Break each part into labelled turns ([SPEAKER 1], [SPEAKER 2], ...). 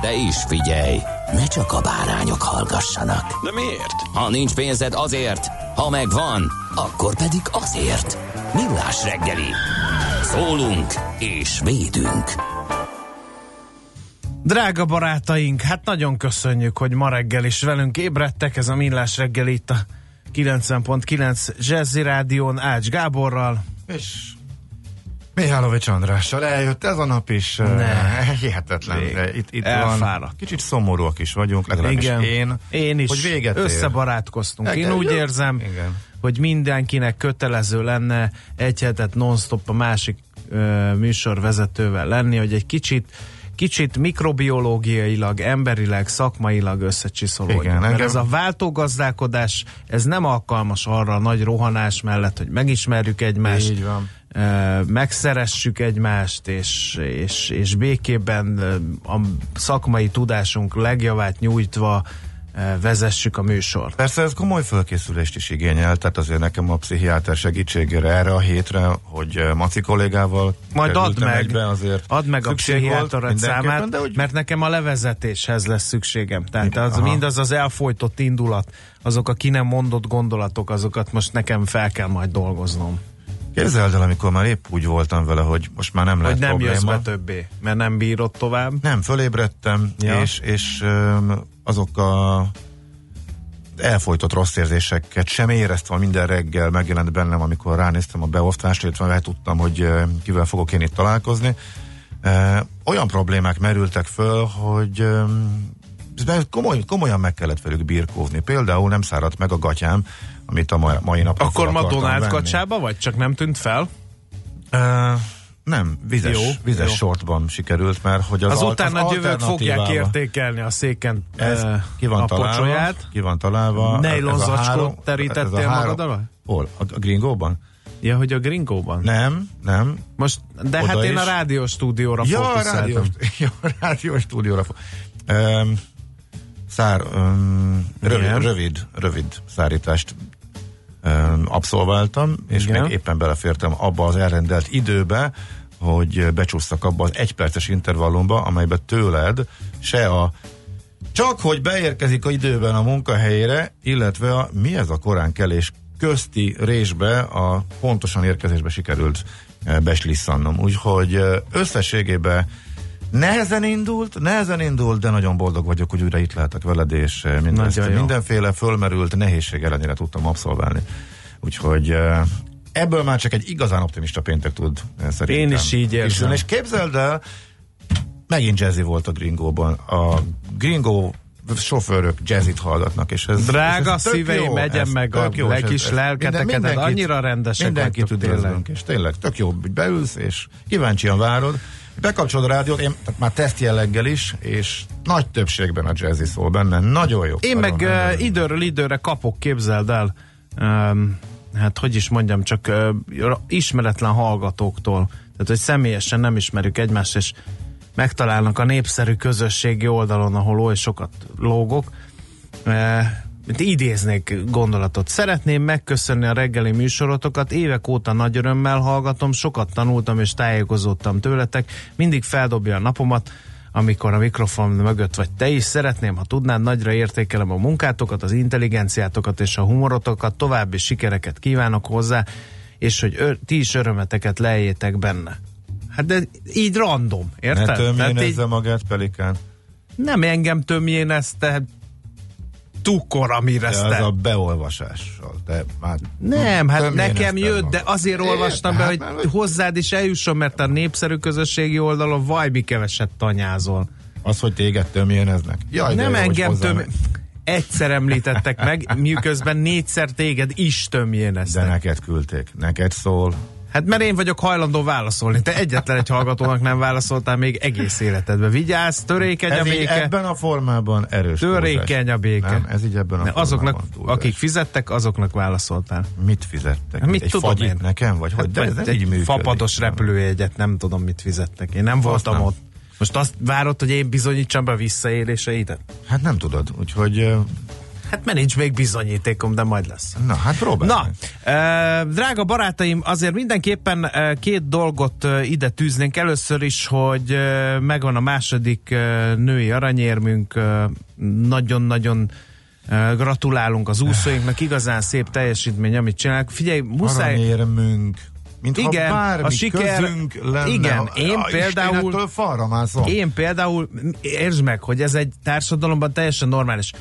[SPEAKER 1] De is figyelj, ne csak a bárányok hallgassanak.
[SPEAKER 2] De miért?
[SPEAKER 1] Ha nincs pénzed azért, ha megvan, akkor pedig azért. Millás reggeli. Szólunk és védünk.
[SPEAKER 3] Drága barátaink, hát nagyon köszönjük, hogy ma reggel is velünk ébredtek. Ez a Millás reggel itt a 90.9 Jazzy Rádión Ács Gáborral.
[SPEAKER 4] És Mihálovics Andrással eljött ez a nap is.
[SPEAKER 3] Ne.
[SPEAKER 4] Hihetetlen. De Itt, itt
[SPEAKER 3] Elfáradt.
[SPEAKER 4] van. Kicsit szomorúak is vagyunk, legalábbis
[SPEAKER 3] Igen,
[SPEAKER 4] én.
[SPEAKER 3] én is
[SPEAKER 4] Hogy véget ér.
[SPEAKER 3] összebarátkoztunk. Én
[SPEAKER 4] Igen,
[SPEAKER 3] úgy
[SPEAKER 4] jó.
[SPEAKER 3] érzem,
[SPEAKER 4] Igen.
[SPEAKER 3] hogy mindenkinek kötelező lenne egy hetet non-stop a másik ö, műsorvezetővel lenni, hogy egy kicsit kicsit mikrobiológiailag, emberileg, szakmailag összecsiszolódjon.
[SPEAKER 4] Igen,
[SPEAKER 3] Mert
[SPEAKER 4] engem-
[SPEAKER 3] ez a váltógazdálkodás, ez nem alkalmas arra a nagy rohanás mellett, hogy megismerjük egymást,
[SPEAKER 4] Így van.
[SPEAKER 3] Megszeressük egymást, és, és, és békében a szakmai tudásunk legjavát nyújtva vezessük a műsort.
[SPEAKER 4] Persze ez komoly fölkészülést is igényel, tehát azért nekem a pszichiáter segítségére erre a hétre, hogy Maci kollégával
[SPEAKER 3] Majd add meg,
[SPEAKER 4] egybe, azért
[SPEAKER 3] add meg a
[SPEAKER 4] mindenképpen,
[SPEAKER 3] számát,
[SPEAKER 4] de hogy
[SPEAKER 3] mert nekem a levezetéshez lesz szükségem. Tehát az,
[SPEAKER 4] Aha.
[SPEAKER 3] mindaz az elfolytott indulat, azok a ki nem mondott gondolatok, azokat most nekem fel kell majd dolgoznom.
[SPEAKER 4] Képzeld el, amikor már épp úgy voltam vele, hogy most már nem lehet
[SPEAKER 3] Hogy nem
[SPEAKER 4] probléma.
[SPEAKER 3] jössz be többé, mert nem bírod tovább.
[SPEAKER 4] Nem, fölébredtem,
[SPEAKER 3] Ja.
[SPEAKER 4] és, és azok a elfolytott rossz érzéseket sem éreztem minden reggel, megjelent bennem, amikor ránéztem a beosztást, illetve mert tudtam, hogy kivel fogok én itt találkozni. Olyan problémák merültek föl, hogy komoly, komolyan meg kellett velük birkózni. Például nem száradt meg a gatyám, amit a ma- mai napon
[SPEAKER 3] Akkor ma Donald kacsába vagy? Csak nem tűnt fel?
[SPEAKER 4] Ö, nem, vizes,
[SPEAKER 3] Jó,
[SPEAKER 4] vizes
[SPEAKER 3] jó.
[SPEAKER 4] sortban sikerült, mert hogy az,
[SPEAKER 3] Az, utána jövők fogják
[SPEAKER 4] alternatívával-
[SPEAKER 3] értékelni a széken
[SPEAKER 4] Ez
[SPEAKER 3] eh,
[SPEAKER 4] ki van
[SPEAKER 3] a
[SPEAKER 4] találva,
[SPEAKER 3] pocsolyát.
[SPEAKER 4] ki van találva. A
[SPEAKER 3] zacskót terítettél magad alá?
[SPEAKER 4] Hol? A, a gringóban?
[SPEAKER 3] Ja, hogy a gringóban?
[SPEAKER 4] Nem, nem.
[SPEAKER 3] Most, de
[SPEAKER 4] Oda
[SPEAKER 3] hát én
[SPEAKER 4] is.
[SPEAKER 3] a rádiós stúdióra
[SPEAKER 4] Ja,
[SPEAKER 3] fókuszáltam.
[SPEAKER 4] rádiós, ja, a rádiós stúdióra. fo- Um, szár, um, rövid, rövid, rövid szárítást um, abszolváltam, és
[SPEAKER 3] Igen.
[SPEAKER 4] még éppen belefértem abba az elrendelt időbe, hogy becsúsztak abba az egyperces intervallumba, amelybe tőled se a csak hogy beérkezik a időben a munkahelyére, illetve a mi ez a korán kelés közti résbe a pontosan érkezésbe sikerült eh, beslisszannom. Úgyhogy eh, összességében nehezen indult, nehezen indult, de nagyon boldog vagyok, hogy újra itt lehetek veled, és eh, mindezt, mindenféle fölmerült nehézség ellenére tudtam abszolválni. Úgyhogy eh, ebből már csak egy igazán optimista péntek tud eh, szerintem.
[SPEAKER 3] Én is így érzem.
[SPEAKER 4] kisülni. És képzeld el, megint jazzy volt a gringóban. A gringó sofőrök jazzit hallgatnak, és ez
[SPEAKER 3] Drága
[SPEAKER 4] ez tök
[SPEAKER 3] szíveim,
[SPEAKER 4] jó,
[SPEAKER 3] megyen
[SPEAKER 4] ez
[SPEAKER 3] meg a
[SPEAKER 4] jó, és
[SPEAKER 3] legkis
[SPEAKER 4] ez- ez
[SPEAKER 3] lelketeket,
[SPEAKER 4] minden-
[SPEAKER 3] annyira rendesek
[SPEAKER 4] Mindenkit
[SPEAKER 3] tényleg.
[SPEAKER 4] és tényleg tök jó, hogy beülsz, és kíváncsian várod. Bekapcsolod a rádiót, én tehát már teszt jelleggel is, és nagy többségben a jazzy szól benne. Nagyon jó.
[SPEAKER 3] Én meg
[SPEAKER 4] Nagyon,
[SPEAKER 3] uh,
[SPEAKER 4] jó.
[SPEAKER 3] időről időre kapok, képzeld el, um, hát hogy is mondjam, csak uh, ismeretlen hallgatóktól, tehát hogy személyesen nem ismerjük egymást, és megtalálnak a népszerű közösségi oldalon, ahol oly sokat lógok. Mint idéznék gondolatot. Szeretném megköszönni a reggeli műsorotokat, évek óta nagy örömmel hallgatom, sokat tanultam és tájékozódtam tőletek, mindig feldobja a napomat, amikor a mikrofon mögött vagy te is. Szeretném, ha tudnád, nagyra értékelem a munkátokat, az intelligenciátokat és a humorotokat, további sikereket kívánok hozzá, és hogy ö- ti is örömeteket lejjétek benne. Hát de így random, érted?
[SPEAKER 4] Ne
[SPEAKER 3] Tehát így
[SPEAKER 4] tömjénezze magát, Pelikán.
[SPEAKER 3] nem engem tömjén ezt, te tukor, amire
[SPEAKER 4] De az a beolvasással. De már
[SPEAKER 3] Nem, hát nekem
[SPEAKER 4] ezt
[SPEAKER 3] jött,
[SPEAKER 4] magad.
[SPEAKER 3] de azért olvastam be,
[SPEAKER 4] Hát,
[SPEAKER 3] hogy
[SPEAKER 4] mert-
[SPEAKER 3] hozzád is eljusson, mert a népszerű közösségi oldalon vaj, mi keveset tanyázol.
[SPEAKER 4] Az, hogy téged tömjéneznek. Jaj, de
[SPEAKER 3] nem
[SPEAKER 4] jó,
[SPEAKER 3] engem töm... Egyszer említettek meg, miközben négyszer téged is
[SPEAKER 4] De
[SPEAKER 3] tömjéneztek.
[SPEAKER 4] neked küldték. Neked szól.
[SPEAKER 3] Hát mert én vagyok hajlandó válaszolni. Te egyetlen egy hallgatónak nem válaszoltál még egész életedben. Vigyázz, törékeny a
[SPEAKER 4] Ez így
[SPEAKER 3] béke.
[SPEAKER 4] ebben a formában erős
[SPEAKER 3] Törékeny
[SPEAKER 4] túlzás.
[SPEAKER 3] a béke.
[SPEAKER 4] Nem, ez így ebben a
[SPEAKER 3] Ne, azoknak,
[SPEAKER 4] túlzás.
[SPEAKER 3] akik fizettek, azoknak válaszoltál.
[SPEAKER 4] Mit fizettek?
[SPEAKER 3] Hát mit
[SPEAKER 4] Egy
[SPEAKER 3] tudom én?
[SPEAKER 4] nekem? Vagy hogy? De ez nem
[SPEAKER 3] egy
[SPEAKER 4] működik.
[SPEAKER 3] fapados repülőjegyet, nem tudom, mit fizettek. Én nem voltam
[SPEAKER 4] nem.
[SPEAKER 3] ott. Most azt várod, hogy én bizonyítsam be a visszaéléseidet?
[SPEAKER 4] Hát nem tudod, úgyhogy
[SPEAKER 3] Hát mert nincs még bizonyítékom, de majd lesz.
[SPEAKER 4] na, hát próbálj.
[SPEAKER 3] Na, e, drága barátaim, azért mindenképpen e, két dolgot e, ide tűznénk. Először is, hogy e, megvan a második e, női aranyérmünk. E, nagyon-nagyon e, gratulálunk az úszóinknak. Igazán szép teljesítmény, amit csinálnak. Figyelj, muszáj...
[SPEAKER 4] Aranyérmünk. Mint
[SPEAKER 3] Igen,
[SPEAKER 4] ha
[SPEAKER 3] a siker-
[SPEAKER 4] közünk lenne.
[SPEAKER 3] Igen, én
[SPEAKER 4] Ah,
[SPEAKER 3] például-
[SPEAKER 4] falra mászom.
[SPEAKER 3] Én például, értsd meg, hogy ez egy társadalomban teljesen normális.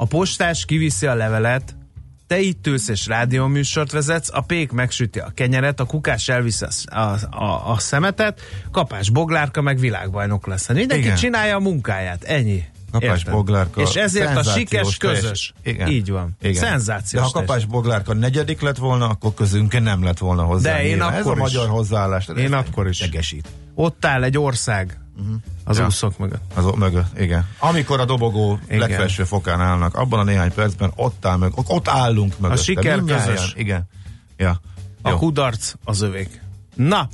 [SPEAKER 3] A postás kiviszi a levelet, te itt ülsz és rádióműsort vezetsz, a pék megsüti a kenyeret, a kukás elviszi a, a, a, a szemetet, kapás boglárka meg világbajnok lesz. Mindenki
[SPEAKER 4] Igen.
[SPEAKER 3] csinálja a munkáját, ennyi.
[SPEAKER 4] Kapás
[SPEAKER 3] Érted?
[SPEAKER 4] boglárka.
[SPEAKER 3] És ezért a sikes közös.
[SPEAKER 4] teljes- Igen.
[SPEAKER 3] Így van.
[SPEAKER 4] Igen.
[SPEAKER 3] Szenzációs
[SPEAKER 4] De ha
[SPEAKER 3] teljes-
[SPEAKER 4] kapás boglárka negyedik lett volna, akkor közünk nem lett volna hozzá.
[SPEAKER 3] De én
[SPEAKER 4] nyilván. Ez a
[SPEAKER 3] akkor is.
[SPEAKER 4] magyar hozzáállás.
[SPEAKER 3] Én akkor is.
[SPEAKER 4] Egesít.
[SPEAKER 3] Ott áll egy ország az
[SPEAKER 4] Ja.
[SPEAKER 3] úszók mögött.
[SPEAKER 4] Az mögött, igen. Amikor a dobogó
[SPEAKER 3] Igen.
[SPEAKER 4] legfelső fokán állnak, abban a néhány percben ott áll meg, ott állunk mögött.
[SPEAKER 3] siker közös.
[SPEAKER 4] Igen. Ja.
[SPEAKER 3] A
[SPEAKER 4] Jó.
[SPEAKER 3] kudarc az övék. Na,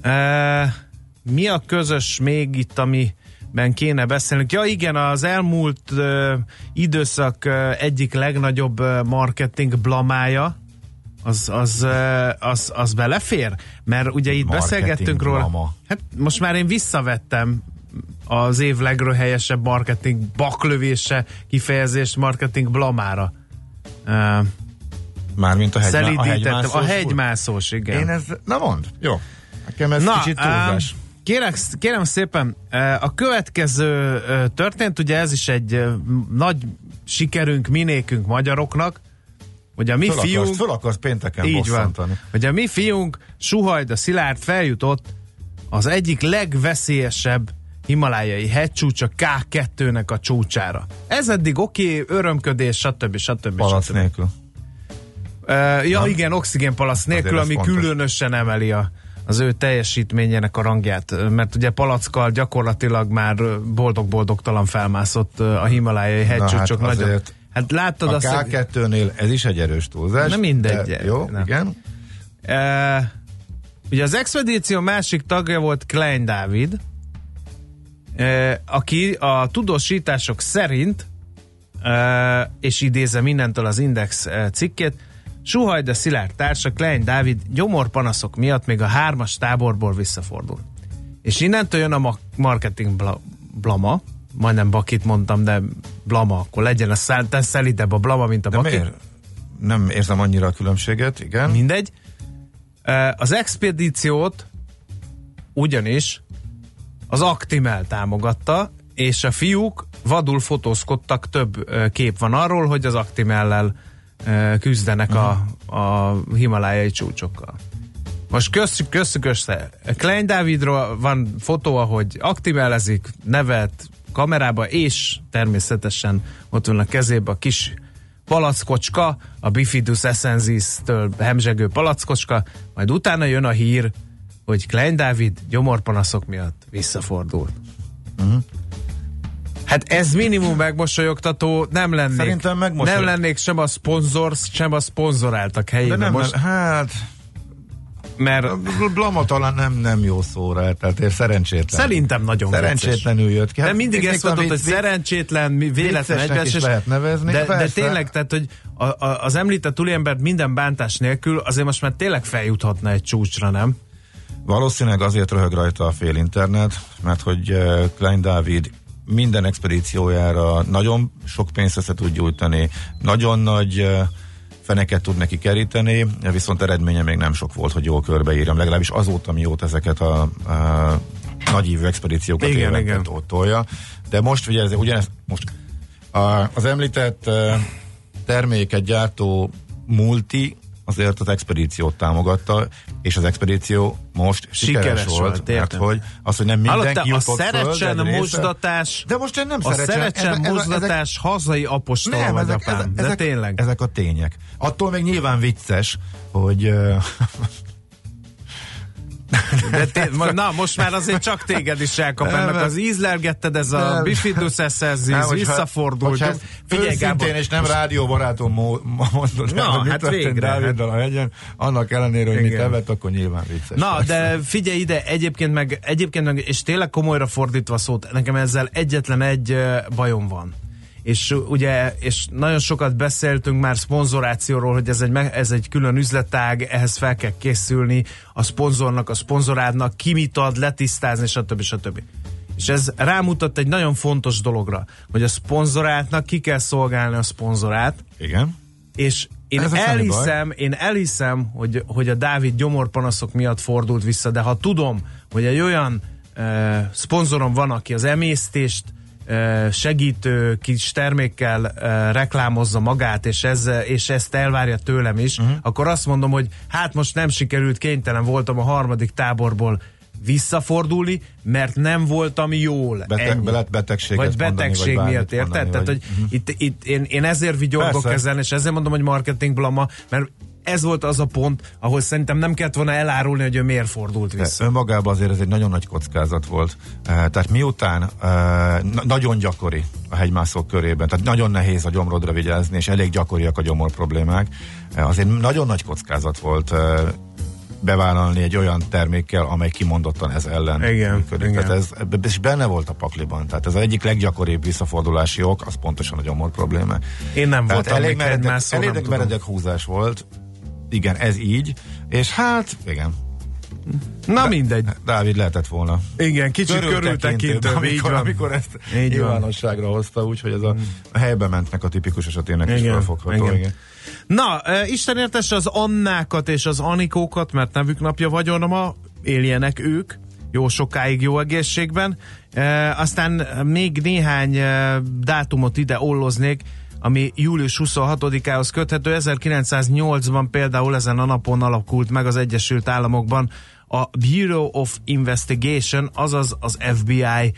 [SPEAKER 3] e, mi a közös még itt, amiben kéne beszélnünk? Ja igen, az elmúlt e, időszak e, egyik legnagyobb e, marketing blamája, az, az, az, az belefér? Mert ugye itt
[SPEAKER 4] Marketing
[SPEAKER 3] beszélgettünk róla.
[SPEAKER 4] blama.
[SPEAKER 3] Hát most már én visszavettem az év legröhelyesebb marketing baklövése kifejezést marketing blamára. E,
[SPEAKER 4] Mármint a, hegymá, a hegymászós.
[SPEAKER 3] A hegymászós, igen.
[SPEAKER 4] Én ez, na mond, jó. Nekem ez
[SPEAKER 3] Na,
[SPEAKER 4] kicsit túlzás.
[SPEAKER 3] ám, Kérek, kérem szépen, a következő történt, ugye ez is egy nagy sikerünk, minékünk magyaroknak, hogy a mi
[SPEAKER 4] Föl
[SPEAKER 3] fiunk,
[SPEAKER 4] akarsz, föl akarsz pénteken
[SPEAKER 3] így van, hogy a mi fiunk Suhajda Szilárd feljutott az egyik legveszélyesebb himalájai hegycsúcs a K2-nek a csúcsára. Ez eddig oké, okay, örömködés, stb. stb.
[SPEAKER 4] Palac
[SPEAKER 3] stb.
[SPEAKER 4] nélkül.
[SPEAKER 3] Uh, ja, igen, oxigénpalac nélkül, ami különösen emeli a, az ő teljesítményének a rangját, mert ugye palackkal gyakorlatilag már boldog-boldogtalan felmászott a himalájai hegycsúcsok.
[SPEAKER 4] hát
[SPEAKER 3] nagyon.
[SPEAKER 4] azért
[SPEAKER 3] Hát láttad
[SPEAKER 4] A
[SPEAKER 3] azt, hogy-
[SPEAKER 4] K2-nél ez is egy erős túlzás.
[SPEAKER 3] Nem mindegy.
[SPEAKER 4] De, jó,
[SPEAKER 3] Nem.
[SPEAKER 4] igen.
[SPEAKER 3] E, ugye az expedíció másik tagja volt Klein Dávid, e, aki a tudósítások szerint, e, és idézem innentől az Index e, cikkét, Suhajda Szilárd társa Klein Dávid gyomorpanaszok miatt még a hármas táborból visszafordul. És innentől jön a ma- marketing bla- blama, majdnem bakit mondtam, de blama, akkor legyen a szál, te szelidebb a blama, mint a
[SPEAKER 4] De
[SPEAKER 3] bakit.
[SPEAKER 4] miért? Nem érzem annyira a különbséget, igen.
[SPEAKER 3] Mindegy. Az expedíciót ugyanis az Actimel támogatta, és a fiúk vadul fotózkodtak, több kép van arról, hogy az Actimellel küzdenek a, a himalájai csúcsokkal. Most köszük, köszük össze. Klein Dávidról van fotó, ahogy aktimellezik, nevet kamerába, és természetesen ott van a kezébe a kis palackocska, a Bifidus essensis-től hemzsegő palackocska, majd utána jön a hír, hogy Klein Dávid gyomorpanaszok miatt visszafordult. Uh-huh. Hát ez minimum megmosolyogtató, nem lennék,
[SPEAKER 4] Szerintem megmosolyog-
[SPEAKER 3] nem lennék sem a szponzor, sem a szponzoráltak
[SPEAKER 4] De
[SPEAKER 3] helyében.
[SPEAKER 4] nem,
[SPEAKER 3] Most,
[SPEAKER 4] nem, hát
[SPEAKER 3] mert
[SPEAKER 4] bl- blama talán nem, nem jó szóra, tehát én szerencsétlen.
[SPEAKER 3] Szerintem nagyon
[SPEAKER 4] Szerencsétlenül jött ki.
[SPEAKER 3] De
[SPEAKER 4] Hát
[SPEAKER 3] mindig
[SPEAKER 4] még
[SPEAKER 3] ezt mondod, hogy szerencsétlen, mi- véletlen egybeesés.
[SPEAKER 4] lehet nevezni,
[SPEAKER 3] De, de
[SPEAKER 4] persze.
[SPEAKER 3] tényleg, tehát, hogy a, a, az említett úriembert minden bántás nélkül azért most már tényleg feljuthatna egy csúcsra, nem?
[SPEAKER 4] Valószínűleg azért röhög rajta a fél internet, mert hogy eh, Klein Dávid minden expedíciójára nagyon sok pénzt össze tud gyújtani, nagyon nagy eh, feneket tud neki keríteni, viszont eredménye még nem sok volt, hogy jól körbeírjam. Legalábbis azóta, mióta ezeket a, a nagyívű expedíciókat
[SPEAKER 3] Igen, igen.
[SPEAKER 4] to- tolja. De most ugye ez, ugyanez, most A, az említett terméket gyártó multi azért az expedíciót támogatta, és az expedíció most sikeres,
[SPEAKER 3] Sikeres
[SPEAKER 4] volt,
[SPEAKER 3] volt,
[SPEAKER 4] mert hogy az, hogy nem mindenki
[SPEAKER 3] Hallottál, a
[SPEAKER 4] föl,
[SPEAKER 3] szerecsen
[SPEAKER 4] része-
[SPEAKER 3] mosdatás,
[SPEAKER 4] De most én nem
[SPEAKER 3] a
[SPEAKER 4] szerecsen. ezek-
[SPEAKER 3] mosdatás hazai apostol
[SPEAKER 4] nem,
[SPEAKER 3] vagy
[SPEAKER 4] ezek,
[SPEAKER 3] apám,
[SPEAKER 4] ezek,
[SPEAKER 3] de
[SPEAKER 4] ezek,
[SPEAKER 3] tényleg.
[SPEAKER 4] Ezek a tények. Attól még nyilván vicces, hogy
[SPEAKER 3] De té- na, most már azért csak téged is elkap ennek az ízlelgetted, ez a
[SPEAKER 4] Nem.
[SPEAKER 3] bifidus eszezis,
[SPEAKER 4] hogyha-
[SPEAKER 3] visszafordult.
[SPEAKER 4] hogyha ezt
[SPEAKER 3] Figyelj, Gábor,
[SPEAKER 4] és nem rádióbarátom mo- mo- mondod
[SPEAKER 3] Na,
[SPEAKER 4] el, hogy
[SPEAKER 3] hát végre,
[SPEAKER 4] Dáviddal a hegyen, annak ellenére, hogy mit
[SPEAKER 3] Igen.
[SPEAKER 4] evett, akkor nyilván vicces.
[SPEAKER 3] Na,
[SPEAKER 4] persze.
[SPEAKER 3] de figyelj ide, egyébként meg, egyébként meg, és tényleg komolyra fordítva szót, nekem ezzel egyetlen egy bajom van. És ugye, és nagyon sokat beszéltünk már szponzorációról, hogy ez egy, ez egy külön üzletág, ehhez fel kell készülni, a szponzornak, a szponzorádnak, ki mit ad, letisztázni, stb. stb. És ez rámutat egy nagyon fontos dologra, hogy a szponzorátnak ki kell szolgálni a szponzorát,
[SPEAKER 4] Igen.
[SPEAKER 3] és én
[SPEAKER 4] Ez
[SPEAKER 3] elhiszem, én elhiszem, hogy, hogy a Dávid gyomorpanaszok miatt fordult vissza, de ha tudom, hogy egy olyan uh, szponzorom van, aki az emésztést segítő kis termékkel reklámozza magát, és, ezzel, és ezt elvárja tőlem is, uh-huh. akkor azt mondom, hogy hát most nem sikerült, kénytelen voltam a harmadik táborból visszafordulni, mert nem voltam jól.
[SPEAKER 4] Bete-
[SPEAKER 3] Ennyi.
[SPEAKER 4] be lehet betegséget
[SPEAKER 3] Vagy
[SPEAKER 4] mondani,
[SPEAKER 3] betegség
[SPEAKER 4] vagy
[SPEAKER 3] miatt, érted?
[SPEAKER 4] mondani,
[SPEAKER 3] Tehát,
[SPEAKER 4] vagy-
[SPEAKER 3] hogy itt, itt én, én ezért vigyorgok
[SPEAKER 4] Persze.
[SPEAKER 3] ezen, és ezért mondom, hogy marketing blama, mert ez volt az a pont, ahol szerintem nem kellett volna elárulni, hogy ő miért fordult
[SPEAKER 4] De
[SPEAKER 3] vissza.
[SPEAKER 4] önmagában azért ez egy nagyon nagy kockázat volt. Eh, Tehát miután eh, na- nagyon gyakori a hegymászók körében, tehát nagyon nehéz a gyomrodra vigyázni, és elég gyakoriak a gyomor problémák, eh, azért nagyon nagy kockázat volt bevállalni egy olyan termékkel, amely kimondottan ez ellen
[SPEAKER 3] Igen,
[SPEAKER 4] működik.
[SPEAKER 3] igen.
[SPEAKER 4] Tehát ez, és benne volt a pakliban. Tehát ez az egyik leggyakoribb visszafordulási ok, az pontosan a gyomor probléma.
[SPEAKER 3] Én nem
[SPEAKER 4] Tehát
[SPEAKER 3] voltam
[SPEAKER 4] elég meredek, elég meredek húzás volt. Igen, ez így. És hát, igen,
[SPEAKER 3] Na mindegy.
[SPEAKER 4] Dávid lehetett volna.
[SPEAKER 3] Igen, kicsit körültekintőbb, így
[SPEAKER 4] amikor,
[SPEAKER 3] van.
[SPEAKER 4] amikor ezt
[SPEAKER 3] Így van.
[SPEAKER 4] nyilvánosságra hozta, úgyhogy ez a, a helybe mentnek a tipikus esetének is
[SPEAKER 3] Igen,
[SPEAKER 4] felfogható.
[SPEAKER 3] igen.
[SPEAKER 4] Igen.
[SPEAKER 3] Na, Isten értesse az Annákat és az Anikókat, mert nevük napja vagyon ma, éljenek ők, jó sokáig jó egészségben. Uh, aztán még néhány uh, dátumot ide olloznék, ami július 26-ához köthető. 1908-ban például ezen a napon alakult meg az Egyesült Államokban a Bureau of Investigation, azaz az FBI.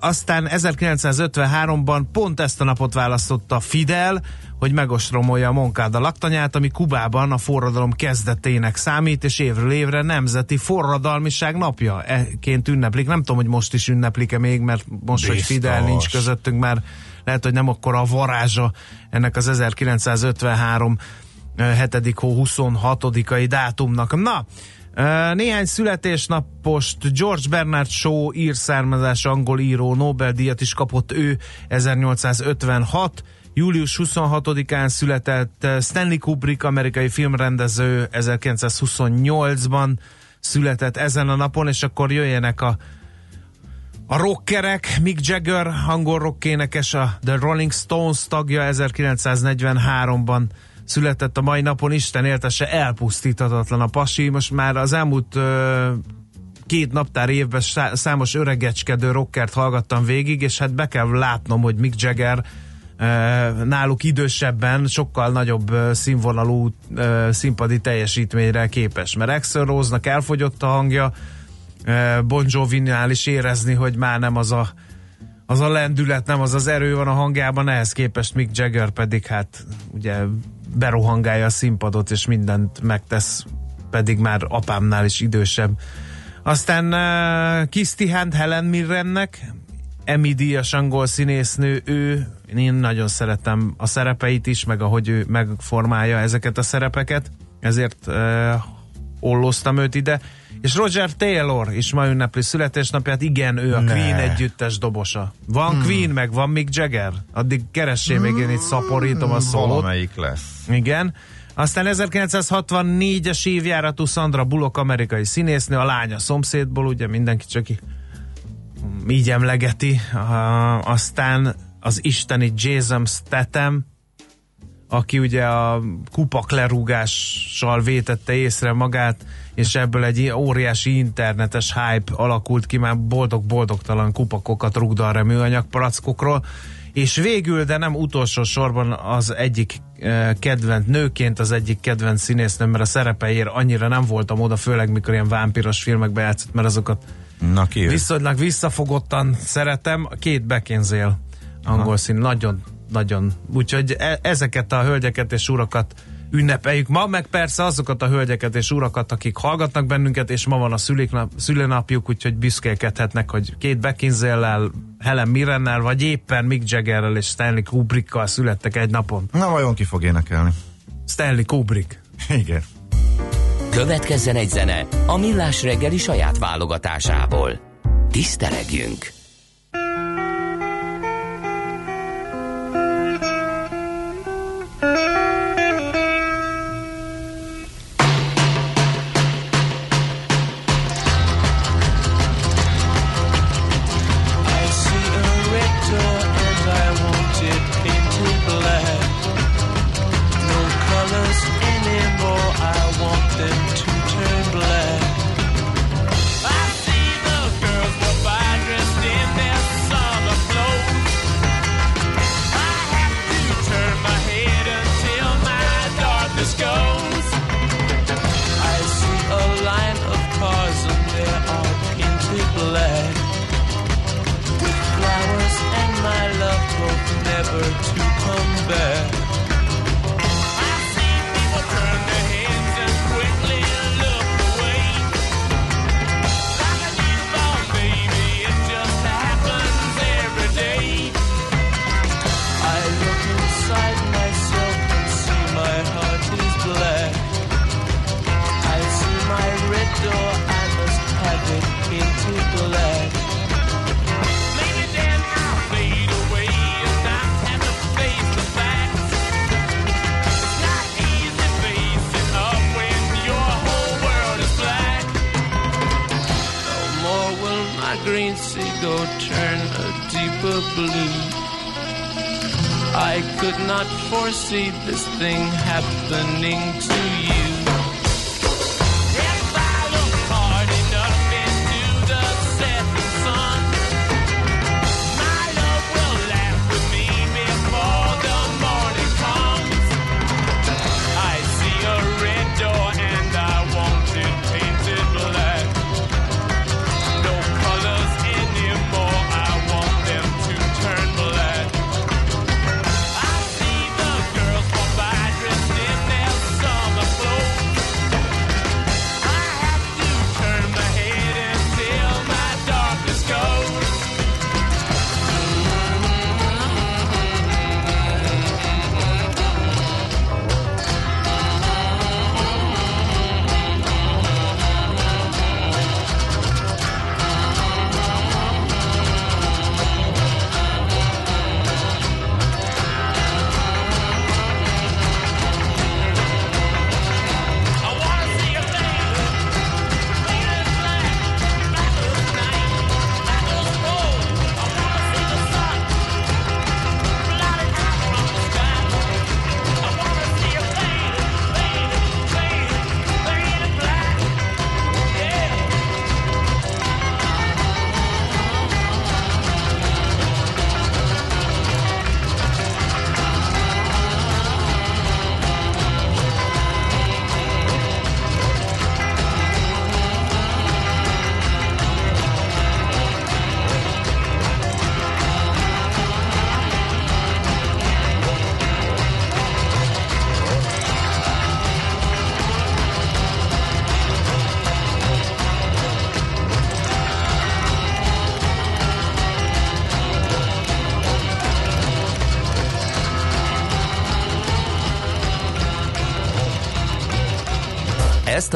[SPEAKER 3] Aztán 1953-ban pont ezt a napot választotta Fidel, hogy megostromolja a Moncada laktanyát, ami Kubában a forradalom kezdetének számít, és évről évre nemzeti forradalmiság napja ként ünneplik. Nem tudom, hogy most is ünneplik-e még, mert most, hogy
[SPEAKER 4] Biztos.
[SPEAKER 3] Fidel nincs közöttünk, már lehet, hogy nem akkor a varázsa ennek az 1953 7. hó 26-ai dátumnak. Na, Néhány születésnapost George Bernard Shaw ír származás angol író Nobel-díjat is kapott ő 1856. Július 26-án született uh, Stanley Kubrick, amerikai filmrendező 1928-ban született ezen a napon, és akkor jöjjenek a a rockerek, Mick Jagger, angol rockénekes, a The Rolling Stones tagja 1943-ban született a mai napon, Isten éltese elpusztíthatatlan a pasi. Most már az elmúlt ö, két naptár évben szá- számos öregecskedő rockert hallgattam végig, és hát be kell látnom, hogy Mick Jagger náluk idősebben sokkal nagyobb színvonalú színpadi teljesítményre képes. Mert Axl Rose-nak elfogyott a hangja, Bon Jovi-nál is érezni, hogy már nem az a az a lendület, nem az az erő van a hangjában, ehhez képest Mick Jagger pedig hát ugye berohangálja a színpadot, és mindent megtesz, pedig már apámnál is idősebb. Aztán uh, Kiszti Hunt Helen Mirrennek, Emmy díjas angol színésznő, ő, én nagyon szeretem a szerepeit is, meg ahogy ő megformálja ezeket a szerepeket, ezért uh, olloztam őt ide. És Roger Taylor is ma ünnepli születésnapját, igen, ő a
[SPEAKER 4] Ne.
[SPEAKER 3] Queen együttes dobosa. Van hmm. Queen, meg van Mick Jagger. Addig keressél még, én itt szaporítom a szólót.
[SPEAKER 4] Valamelyik lesz.
[SPEAKER 3] Igen. Aztán 1964-es évjáratú Sandra Bullock amerikai színésznő, a lánya szomszédból, ugye mindenki csak így emlegeti. Uh, aztán az isteni Jason Statham, aki ugye a kupak lerúgással vétette észre magát, és ebből egy óriási internetes hype alakult ki, már boldog-boldogtalan kupakokat rugdal műanyag palackokról, és végül, de nem utolsó sorban az egyik eh, kedvenc nőként, az egyik kedvenc színésznő, mert a szerepeiért annyira nem voltam oda, főleg mikor ilyen vámpiros filmekbe játszott, mert azokat
[SPEAKER 4] Na ki ő?
[SPEAKER 3] viszonylag visszafogottan szeretem. Két Angol szín, nagyon, nagyon. Úgyhogy e- ezeket a hölgyeket és urakat ünnepeljük ma, meg persze azokat a hölgyeket és urakat, akik hallgatnak bennünket, és ma van a szüléknap, szülőnapjuk, úgyhogy büszkélkedhetnek, hogy két Beckinsale-lel, Helen Mirrennel, vagy éppen Mick Jaggerrel és Stanley Kubrickkal születtek egy napon.
[SPEAKER 4] Na vajon ki fog énekelni?
[SPEAKER 3] Stanley Kubrick.
[SPEAKER 4] Igen.
[SPEAKER 5] Következzen egy zene a Millás reggeli saját válogatásából. Tisztelegjünk!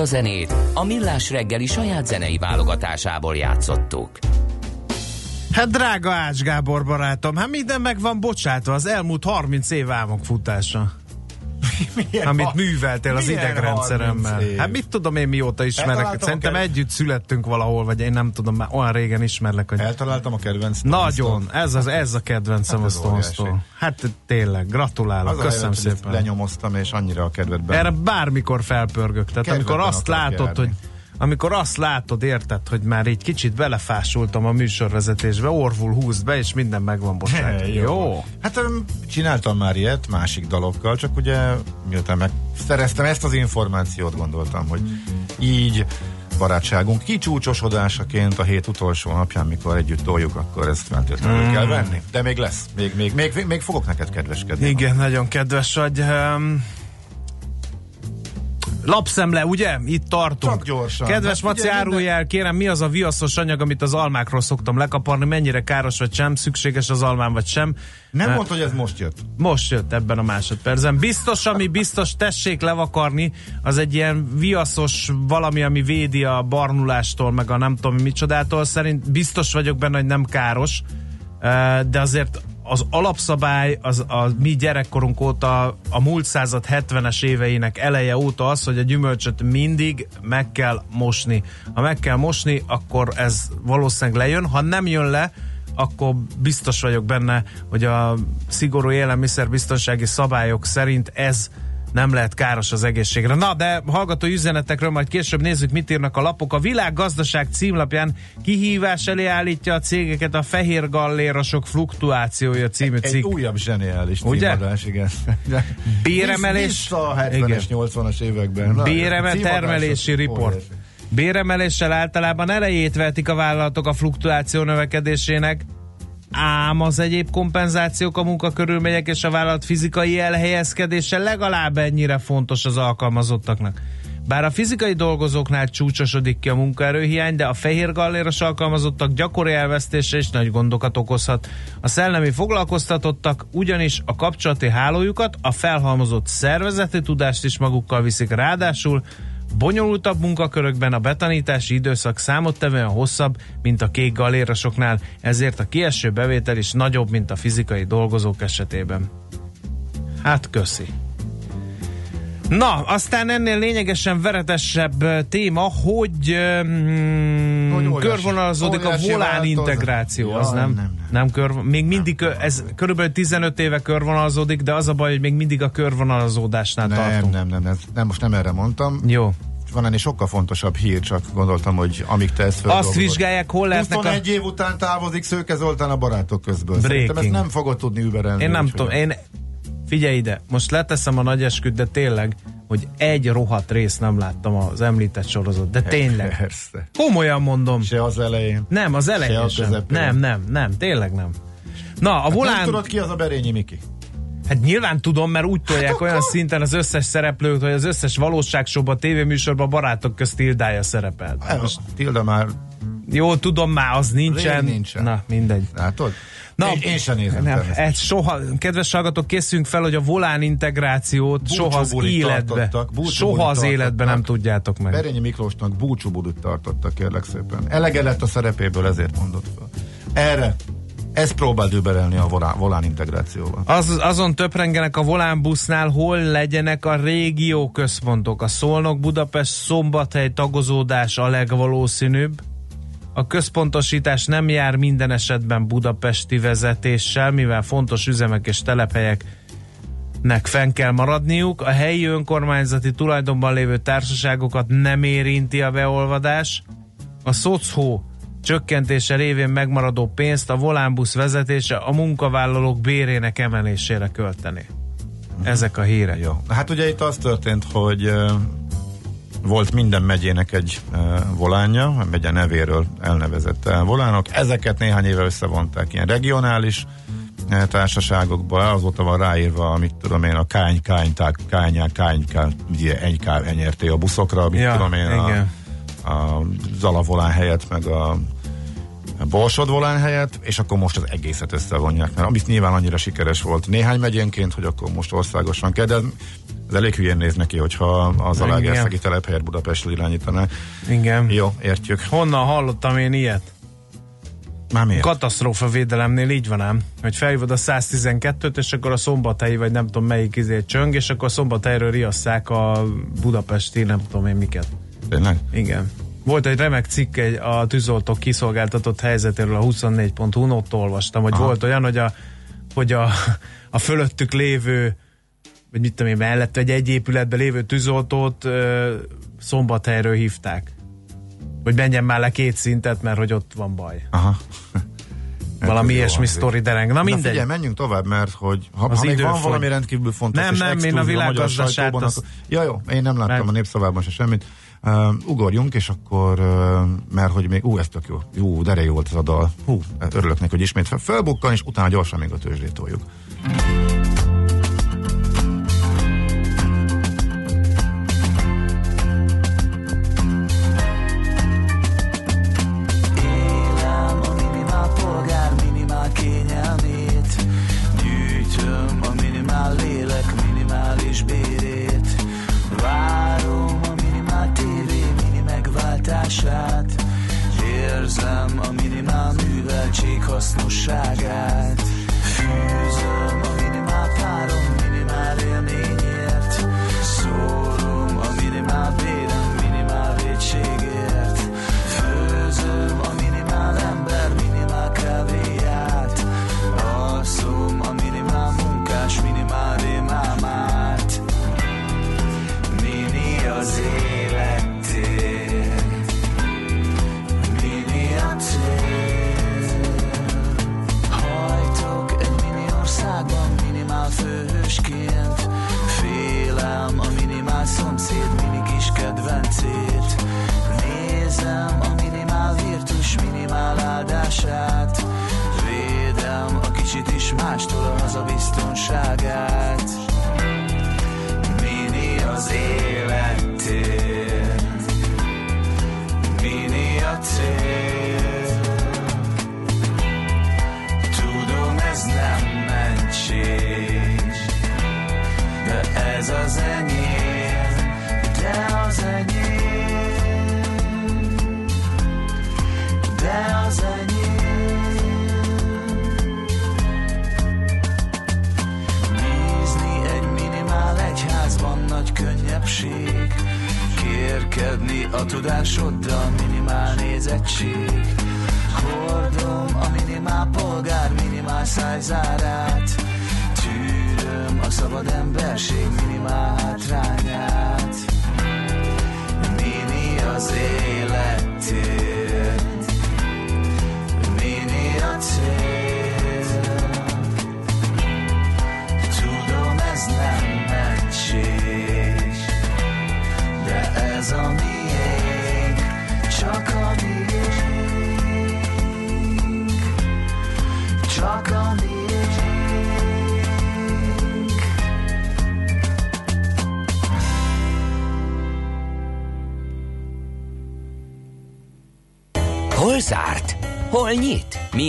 [SPEAKER 6] A
[SPEAKER 5] zenét a Millás reggeli saját zenei válogatásából játszottuk.
[SPEAKER 3] Hát drága Ács Gábor barátom, hát minden meg van bocsátva az elmúlt 30 év álmok futása.
[SPEAKER 4] Milyen
[SPEAKER 3] amit
[SPEAKER 4] ha-
[SPEAKER 3] műveltél az idegrendszeremmel.
[SPEAKER 4] 30 év?
[SPEAKER 3] Hát mit tudom én mióta ismerlek?
[SPEAKER 4] Eltaláltam
[SPEAKER 3] Szerintem
[SPEAKER 4] a ked-
[SPEAKER 3] együtt születtünk valahol, vagy én nem tudom, már olyan régen ismerlek, hogy
[SPEAKER 4] Eltaláltam a kedvenc
[SPEAKER 3] nagyon, ez, az, ez a kedvencem
[SPEAKER 4] Hát
[SPEAKER 3] a
[SPEAKER 4] ez óriási.
[SPEAKER 3] Hát tényleg, gratulálok,
[SPEAKER 4] Az a
[SPEAKER 3] köszönöm szépen.
[SPEAKER 4] Lenyomoztam, és annyira a kedvedben.
[SPEAKER 3] Erre bármikor felpörgök. Tehát amikor azt látod, hogy amikor azt látod, érted, hogy már egy kicsit belefásultam a műsorvezetésbe, orvul húzd be, és minden megvan, bocsánat. Jó. Jó.
[SPEAKER 4] Hát csináltam már ilyet másik dalokkal, csak ugye miután megszereztem ezt az információt, gondoltam, hogy így barátságunk kicsúcsosodásaként a hét utolsó napján, mikor együtt toljuk, akkor ezt feltétlenül
[SPEAKER 3] Mm.
[SPEAKER 4] kell venni. De még lesz, még, még, még, még fogok neked kedveskedni.
[SPEAKER 3] Igen, nagyon kedves vagy. Um, lapszemle, ugye? Itt tartunk.
[SPEAKER 4] Csak gyorsan.
[SPEAKER 3] Kedves Maci, árulj el, kérem, mi az a viaszos anyag, amit az almákról szoktam lekaparni, mennyire káros vagy sem, szükséges az almán vagy sem.
[SPEAKER 4] Nem
[SPEAKER 3] Eh,
[SPEAKER 4] mondta, hogy ez most jött.
[SPEAKER 3] Most jött ebben a másodpercben. Biztos, ami biztos tessék levakarni, az egy ilyen viaszos valami, ami védi a barnulástól, meg a nem tudom micsodától. Szerint biztos vagyok benne, hogy nem káros, de azért az alapszabály az a mi gyerekkorunk óta, a múlt század 70-es éveinek eleje óta az, hogy a gyümölcsöt mindig meg kell mosni. Ha meg kell mosni, akkor ez valószínűleg lejön. Ha nem jön le, akkor biztos vagyok benne, hogy a szigorú élelmiszerbiztonsági szabályok szerint ez nem lehet káros az egészségre. Na, de hallgatói üzenetekről majd később nézzük, mit írnak a lapok. A világgazdaság címlapján kihívás elé állítja a cégeket a fehér gallérosok fluktuációja című
[SPEAKER 4] Egy
[SPEAKER 3] cikk.
[SPEAKER 4] újabb zseniális
[SPEAKER 3] Ugye?
[SPEAKER 4] címadás, igen.
[SPEAKER 3] Béremelés-
[SPEAKER 4] Vissza a 70-es,
[SPEAKER 3] Igen.
[SPEAKER 4] 80-as években. Na, címadások,
[SPEAKER 3] termelési
[SPEAKER 4] óriási.
[SPEAKER 3] Béremeléssel általában elejét vetik a vállalatok a fluktuáció növekedésének, ám az egyéb kompenzációk, a munkakörülmények és a vállalat fizikai elhelyezkedése legalább ennyire fontos az alkalmazottaknak. Bár a fizikai dolgozóknál csúcsosodik ki a munkaerőhiány, de a fehér galléros alkalmazottak gyakori elvesztése is nagy gondokat okozhat. A szellemi foglalkoztatottak ugyanis a kapcsolati hálójukat, a felhalmozott szervezeti tudást is magukkal viszik, ráadásul Bonyolultabb munkakörökben a betanítási időszak számottevően hosszabb, mint a kék galérosoknál, ezért a kieső bevétel is nagyobb, mint a fizikai dolgozók esetében. Hát köszi. Na, aztán ennél lényegesen veretesebb téma, hogy, um,
[SPEAKER 4] Hogy óriási-
[SPEAKER 3] körvonalazódik a
[SPEAKER 4] óriási
[SPEAKER 3] volán
[SPEAKER 4] változat.
[SPEAKER 3] integráció, az
[SPEAKER 4] Jaj,
[SPEAKER 3] nem?
[SPEAKER 4] nem,
[SPEAKER 3] Nem,
[SPEAKER 4] nem.
[SPEAKER 3] nem kör, még mindig, kö, ez körülbelül 15 éve körvonalazódik, de az a baj, hogy még mindig a körvonalazódásnál
[SPEAKER 4] Nem,
[SPEAKER 3] tartunk.
[SPEAKER 4] nem, nem, nem, nem, most nem erre mondtam.
[SPEAKER 3] Jó.
[SPEAKER 4] Van ennél sokkal fontosabb hír, csak gondoltam, hogy amíg te ezt
[SPEAKER 3] Azt vizsgálják, hol lehetnek a...
[SPEAKER 4] 21 év után távozik Szőke Zoltán a barátok közből. Szerintem ezt
[SPEAKER 3] Breaking.
[SPEAKER 4] nem fogod tudni überelni.
[SPEAKER 3] Én nem tudom, én figyelj ide, most leteszem a nagy esküt, de tényleg, hogy egy rohadt részt nem láttam az említett sorozat, de tényleg.
[SPEAKER 4] Persze.
[SPEAKER 3] Komolyan mondom.
[SPEAKER 4] Se az elején.
[SPEAKER 3] Nem, az
[SPEAKER 4] Se
[SPEAKER 3] elején
[SPEAKER 4] a
[SPEAKER 3] sem.
[SPEAKER 4] közepén.
[SPEAKER 3] Nem, nem, nem, tényleg nem. Na, a
[SPEAKER 4] Nem
[SPEAKER 3] volán...
[SPEAKER 4] tudod ki az a Berényi Miki?
[SPEAKER 3] Hát nyilván tudom, mert úgy tolják
[SPEAKER 4] Hát
[SPEAKER 3] olyan
[SPEAKER 4] akkor-
[SPEAKER 3] szinten az összes szereplőt, hogy az összes valóságsóban, tévéműsorban barátok közt Tildája szerepel.
[SPEAKER 4] Most Tilda már
[SPEAKER 3] Jó, tudom már, az nincsen.
[SPEAKER 4] Rég nincsen.
[SPEAKER 3] Na, mindegy.
[SPEAKER 4] látod?
[SPEAKER 3] Na,
[SPEAKER 4] én, én sem nézem
[SPEAKER 3] nem, ez soha, kedves hallgatók, készünk fel, hogy a volán integrációt soha az életbe, soha az életbe
[SPEAKER 4] tartottak.
[SPEAKER 3] nem tudjátok meg.
[SPEAKER 4] Berényi Miklósnak búcsúbulit tartottak, kérlek szépen. Elege lett a szerepéből, ezért mondott fel. Erre, ezt próbál düberelni a volán, volán integrációval.
[SPEAKER 3] Az, azon töprengenek a volánbusznál, hol legyenek a régió központok. A Szolnok, Budapest, Szombathely tagozódás a legvalószínűbb. A központosítás nem jár minden esetben budapesti vezetéssel, mivel fontos üzemek és telephelyeknek fenn kell maradniuk. A helyi önkormányzati tulajdonban lévő társaságokat nem érinti a beolvadás. A szocó csökkentése révén megmaradó pénzt a volánbusz vezetése a munkavállalók bérének emelésére költeni. Ezek a hírek.
[SPEAKER 4] Jó. Hát ugye itt az történt, hogy volt minden megyének egy volánja, a megye nevéről elnevezett volánok. Ezeket néhány éve összevonták ilyen regionális társaságokba, azóta van ráírva, mit tudom én, a kány, kány, tá, kányák, kány, kány, ugye, eny, kány, NRT a buszokra, mit
[SPEAKER 3] Ja,
[SPEAKER 4] tudom én, a,
[SPEAKER 3] igen.
[SPEAKER 4] a Zalavolán helyett, meg a Borsod volán helyett, és akkor most az egészet összevonják, mert amit nyilván annyira sikeres volt néhány megyénként, hogy akkor most országosan kell, de ez elég hülyén néz neki, hogyha az Alágerszegi telephelyet Budapestről irányítaná.
[SPEAKER 3] Igen.
[SPEAKER 4] Jó, értjük.
[SPEAKER 3] Honnan hallottam én ilyet?
[SPEAKER 7] Már miért?
[SPEAKER 3] katasztrófa védelemnél így van ám, hogy felhívod a 112-t, és akkor a szombathelyi, vagy nem tudom melyik izé csöng, és akkor a szombathelyről riasszák a budapesti, nem tudom én miket.
[SPEAKER 7] Tényleg?
[SPEAKER 3] Igen. Volt egy remek cikk egy, a tűzoltók kiszolgáltatott helyzetéről a 24.hu-n, ott olvastam, hogy
[SPEAKER 7] Aha.
[SPEAKER 3] volt olyan, hogy a, hogy a, a fölöttük lévő vagy mit tudom én, mellett egy egy épületben lévő tűzoltót ö, szombathelyről hívták. Hogy menjen már le két szintet, mert hogy ott van baj.
[SPEAKER 7] Aha.
[SPEAKER 3] Valami ilyesmi sztori dereng. Na
[SPEAKER 7] Na
[SPEAKER 3] mindegy.
[SPEAKER 7] figyelj, menjünk tovább, mert hogy ha,
[SPEAKER 3] Az
[SPEAKER 7] ha még van
[SPEAKER 3] fogy.
[SPEAKER 7] valami rendkívül fontos
[SPEAKER 3] Nem,
[SPEAKER 7] és
[SPEAKER 3] nem, én a
[SPEAKER 7] sajtóban,
[SPEAKER 3] azt-
[SPEAKER 7] akkor- Ja, jó, én nem láttam
[SPEAKER 3] Meg-
[SPEAKER 7] a népszavában se semmit. Uh, ugorjunk, és akkor, uh, mert hogy még, ú, ez tök jó, jó, de jó volt ez a dal. Hú, örülök neki, hogy ismét fel, felbukkan, és utána gyorsan még a tőzsdét toljuk.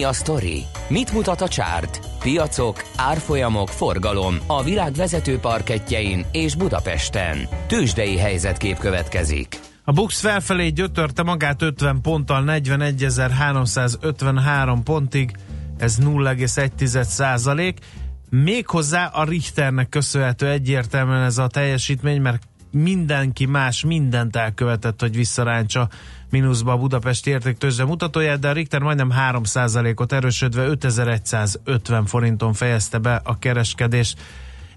[SPEAKER 1] Mi a sztori? Mit mutat a csárt? Piacok, árfolyamok, forgalom a világ vezető parketjein és Budapesten. Tősdei helyzetkép következik.
[SPEAKER 3] A Bux felfelé gyötörte magát 50 ponttal 41.353 pontig, ez 0,1 százalék. Méghozzá a Richternek köszönhető egyértelműen ez a teljesítmény, mert mindenki más mindent elkövetett, hogy visszarántsa mínuszba a Budapesti értéktőzsde mutatóját, de a Richter majdnem 3 ot erősödve 5150 forinton fejezte be a kereskedést.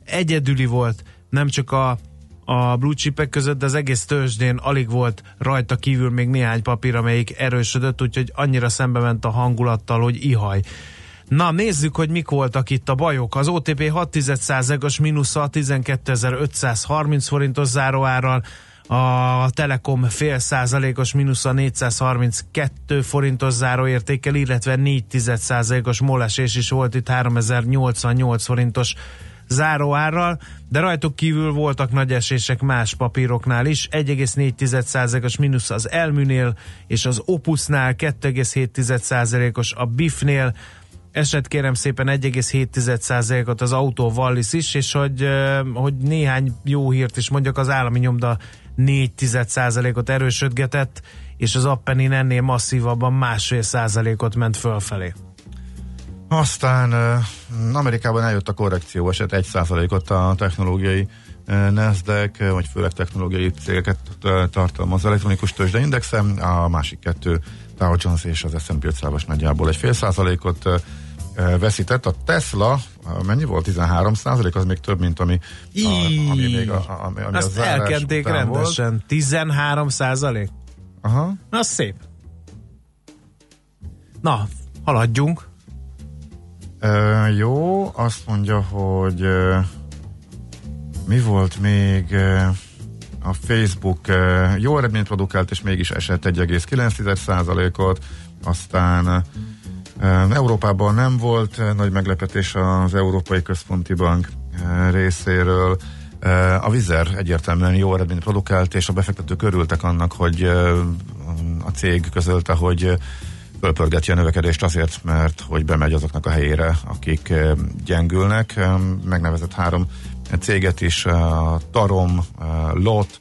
[SPEAKER 3] Egyedüli volt, nem csak a a blue chipek között, de az egész tőzsdén alig volt rajta kívül még néhány papír, amelyik erősödött, úgyhogy annyira szembe ment a hangulattal, hogy ihaj. Na, nézzük, hogy mik voltak itt a bajok. Az OTP 6 os mínusza 12.530 forintos záróárral, a Telekom fél százalékos mínusza 432 forintos záróértékkel, illetve 4 százalékos molesés is volt itt 3088 forintos záróárral, de rajtuk kívül voltak nagy esések más papíroknál is. 1,4%-os mínusz az Elműnél és az Opusnál, 2,7%-os a BIF-nél, esett kérem szépen 1,7%-ot az autó Wallis is, és hogy, hogy néhány jó hírt is mondjak, az állami nyomda 4%-ot erősödgetett, és az Appenin ennél masszívabban másfél százalékot ment fölfelé.
[SPEAKER 4] Aztán Amerikában eljött a korrekció, esett 1%-ot a technológiai Nasdaq, vagy főleg technológiai cégeket tartalmaz elektronikus tőzsdeindexe, a másik kettő Dow Jones és az S&P 500 nagyjából egy fél százalékot veszített. A Tesla, mennyi volt? 13 százalék, az még több, mint ami, a, ami még a, ami, ami
[SPEAKER 3] Azt
[SPEAKER 4] a
[SPEAKER 3] elkenték rendesen.
[SPEAKER 4] Volt.
[SPEAKER 3] 13 százalék?
[SPEAKER 4] Aha.
[SPEAKER 3] Na, az szép. Na, haladjunk.
[SPEAKER 4] Uh, jó, azt mondja, hogy uh, mi volt még uh, a Facebook jó eredményt produkált, és mégis esett 1,9%-ot, aztán Európában nem volt nagy meglepetés az Európai Központi Bank részéről, a Vizer egyértelműen jó eredményt produkált, és a befektetők örültek annak, hogy a cég közölte, hogy fölpörgeti a növekedést azért, mert hogy bemegy azoknak a helyére, akik gyengülnek. Megnevezett három céget is, a Tarom, Lot,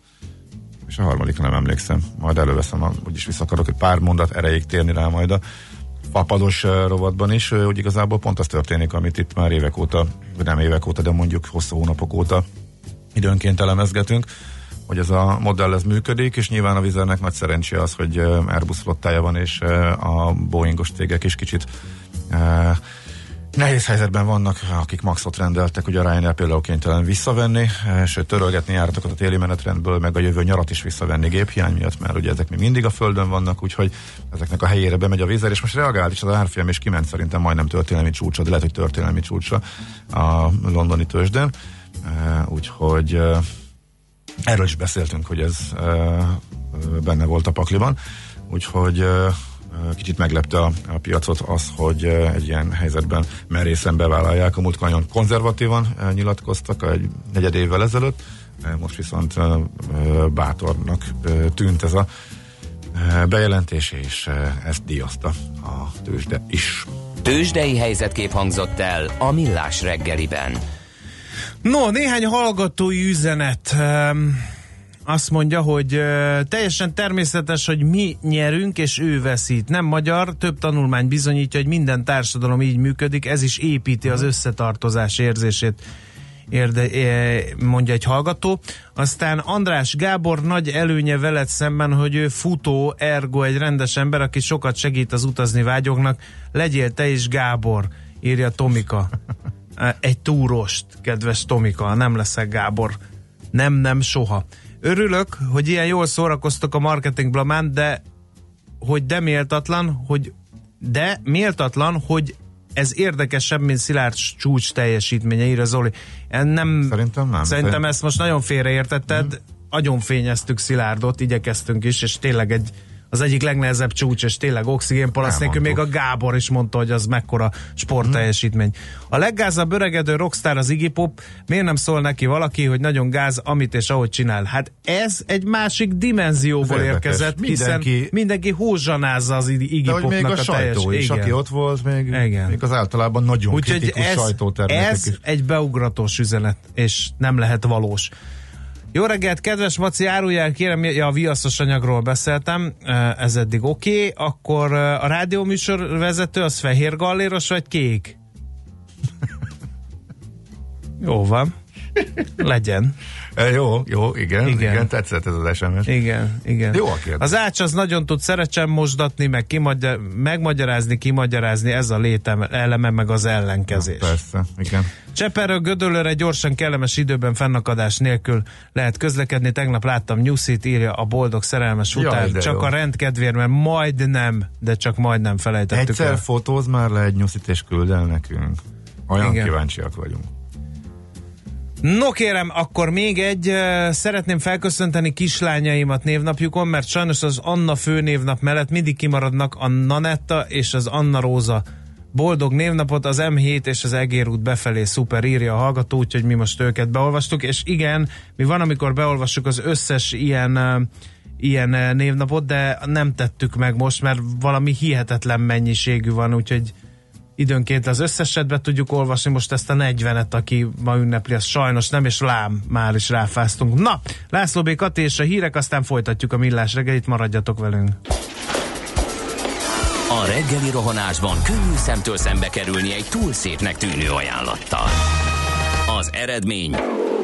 [SPEAKER 4] és a harmadikra nem emlékszem. Majd előveszem, úgyis vissza akarok egy pár mondat erejéig térni rá majd a papados rovatban is, hogy igazából pont az történik, amit itt már évek óta, nem évek óta, de mondjuk hosszú hónapok óta időnként elemezgetünk, hogy ez a modell ez működik, és nyilván a Vizernek nagy szerencse az, hogy Airbus flottája van, és a Boeingos cégek is kicsit Nehéz helyzetben vannak, akik maxot rendeltek, ugye a Ryanair például kénytelen visszavenni, sőt törölgetni járatokat a téli menetrendből, meg a jövő nyarat is visszavenni géphiány miatt, mert ugye ezek még mindig a földön vannak, úgyhogy ezeknek a helyére bemegy a vízer, és most reagált is az árfolyam, és kiment szerintem majdnem történelmi csúcsra, de lehet, hogy történelmi csúcsra a londoni tőzsdén. Eh, Úgyhogy eh, erről is beszéltünk, hogy ez eh, benne volt a pakliban, úgyhogy kicsit meglepte a, a piacot az, hogy egy ilyen helyzetben merészen bevállalják. A múltkor nagyon konzervatívan nyilatkoztak egy negyed évvel ezelőtt, most viszont bátornak tűnt ez a bejelentés, és ezt díjazta a tőzsde is.
[SPEAKER 5] Tőzsdei helyzetkép hangzott el a Millás reggeliben.
[SPEAKER 3] No, néhány hallgatói üzenet. Azt mondja, hogy teljesen természetes, hogy mi nyerünk, és ő veszít. Nem magyar, több tanulmány bizonyítja, hogy minden társadalom így működik, ez is építi az összetartozás érzését érde, mondja egy hallgató. Aztán András Gábor nagy előnye veled szemben, hogy ő futó, ergo egy rendes ember, aki sokat segít az utazni vágyognak. Legyél te is Gábor, írja Tomika. Egy túrost, kedves Tomika, nem leszek Gábor. Nem, nem, soha. Örülök, hogy ilyen jól szórakoztok a marketing blamán, de hogy de méltatlan, hogy de méltatlan, hogy ez érdekesebb, mint Szilárd csúcs teljesítménye, írja Zoli. Nem,
[SPEAKER 4] Szerintem nem.
[SPEAKER 3] Szerintem
[SPEAKER 4] Szerint-
[SPEAKER 3] ezt most nagyon félreértetted.
[SPEAKER 4] Mhm.
[SPEAKER 3] Agyon fényeztük Szilárdot, igyekeztünk is, és tényleg egy az egyik legnehezebb csúcs, és tényleg oxigénpalasz nélkül még a. Gábor is mondta, hogy az mekkora sportteljesítmény. A leggázabb öregedő rockstar az Iggy Pop, miért nem szól neki valaki, hogy nagyon gáz, amit és ahogy csinál? Hát ez egy másik dimenzióból
[SPEAKER 4] Ez
[SPEAKER 3] érkezett, hiszen
[SPEAKER 4] Mindenki-
[SPEAKER 3] mindenki hózsanázza az Iggy
[SPEAKER 4] De
[SPEAKER 3] Popnak
[SPEAKER 4] még a,
[SPEAKER 3] a teljes...
[SPEAKER 4] sajtó is,
[SPEAKER 3] Igen.
[SPEAKER 4] aki ott volt, még,
[SPEAKER 3] Igen.
[SPEAKER 4] még az általában nagyon
[SPEAKER 3] Úgyhogy
[SPEAKER 4] kritikus
[SPEAKER 3] ez,
[SPEAKER 4] sajtótermékek
[SPEAKER 3] ez
[SPEAKER 4] is.
[SPEAKER 3] egy beugratós üzenet, és nem lehet valós. Jó reggelt, kedves Maci, áruljál kérem, ja, a viaszos anyagról beszéltem, eh, ez eddig oké, okay. akkor eh, a rádióműsor vezető az fehér galléros vagy kék? Jó van. Legyen.
[SPEAKER 4] E, jó, jó, igen,
[SPEAKER 3] Igen.
[SPEAKER 4] igen, tetszett ez az SMS.
[SPEAKER 3] Igen, igen.
[SPEAKER 4] Jó a kérdés.
[SPEAKER 3] Az ács az nagyon tud szerecsen mosdatni, meg kimagyar, megmagyarázni, kimagyarázni, ez a létem eleme, meg az ellenkezés.
[SPEAKER 4] Persze, igen.
[SPEAKER 3] Cseperről Gödöllőre gyorsan kellemes időben fennakadás nélkül lehet közlekedni. Tegnap láttam Nyuszit, írja a boldog szerelmes
[SPEAKER 4] Jaj,
[SPEAKER 3] után.
[SPEAKER 4] de
[SPEAKER 3] csak
[SPEAKER 4] jó.
[SPEAKER 3] a rendkedvéért, mert majdnem, de csak majdnem felejtettük
[SPEAKER 4] Egyszer
[SPEAKER 3] el.
[SPEAKER 4] fotóz már le egy nyuszit és küld el nekünk. Olyan
[SPEAKER 3] Igen.
[SPEAKER 4] kíváncsiak vagyunk.
[SPEAKER 3] No kérem, akkor még egy, szeretném felköszönteni kislányaimat névnapjukon, mert sajnos az Anna főnévnap mellett mindig kimaradnak a Nanetta és az Anna Róza. Boldog névnapot az M7 és az Egér út befelé szuper írja a hallgató, úgyhogy mi most őket beolvastuk, és igen, mi van, amikor beolvassuk az összes ilyen ilyen névnapot, de nem tettük meg most, mert valami hihetetlen mennyiségű van, úgyhogy időnként az összeset be tudjuk olvasni, most ezt a 40-et, aki ma ünnepli, az sajnos nem, és lám, már is ráfáztunk. Na, László B. Kati és a hírek, aztán folytatjuk a millás reggelit, maradjatok velünk.
[SPEAKER 1] A reggeli rohanásban könnyű szemtől szembe kerülni egy túl szépnek tűnő ajánlattal. Az eredmény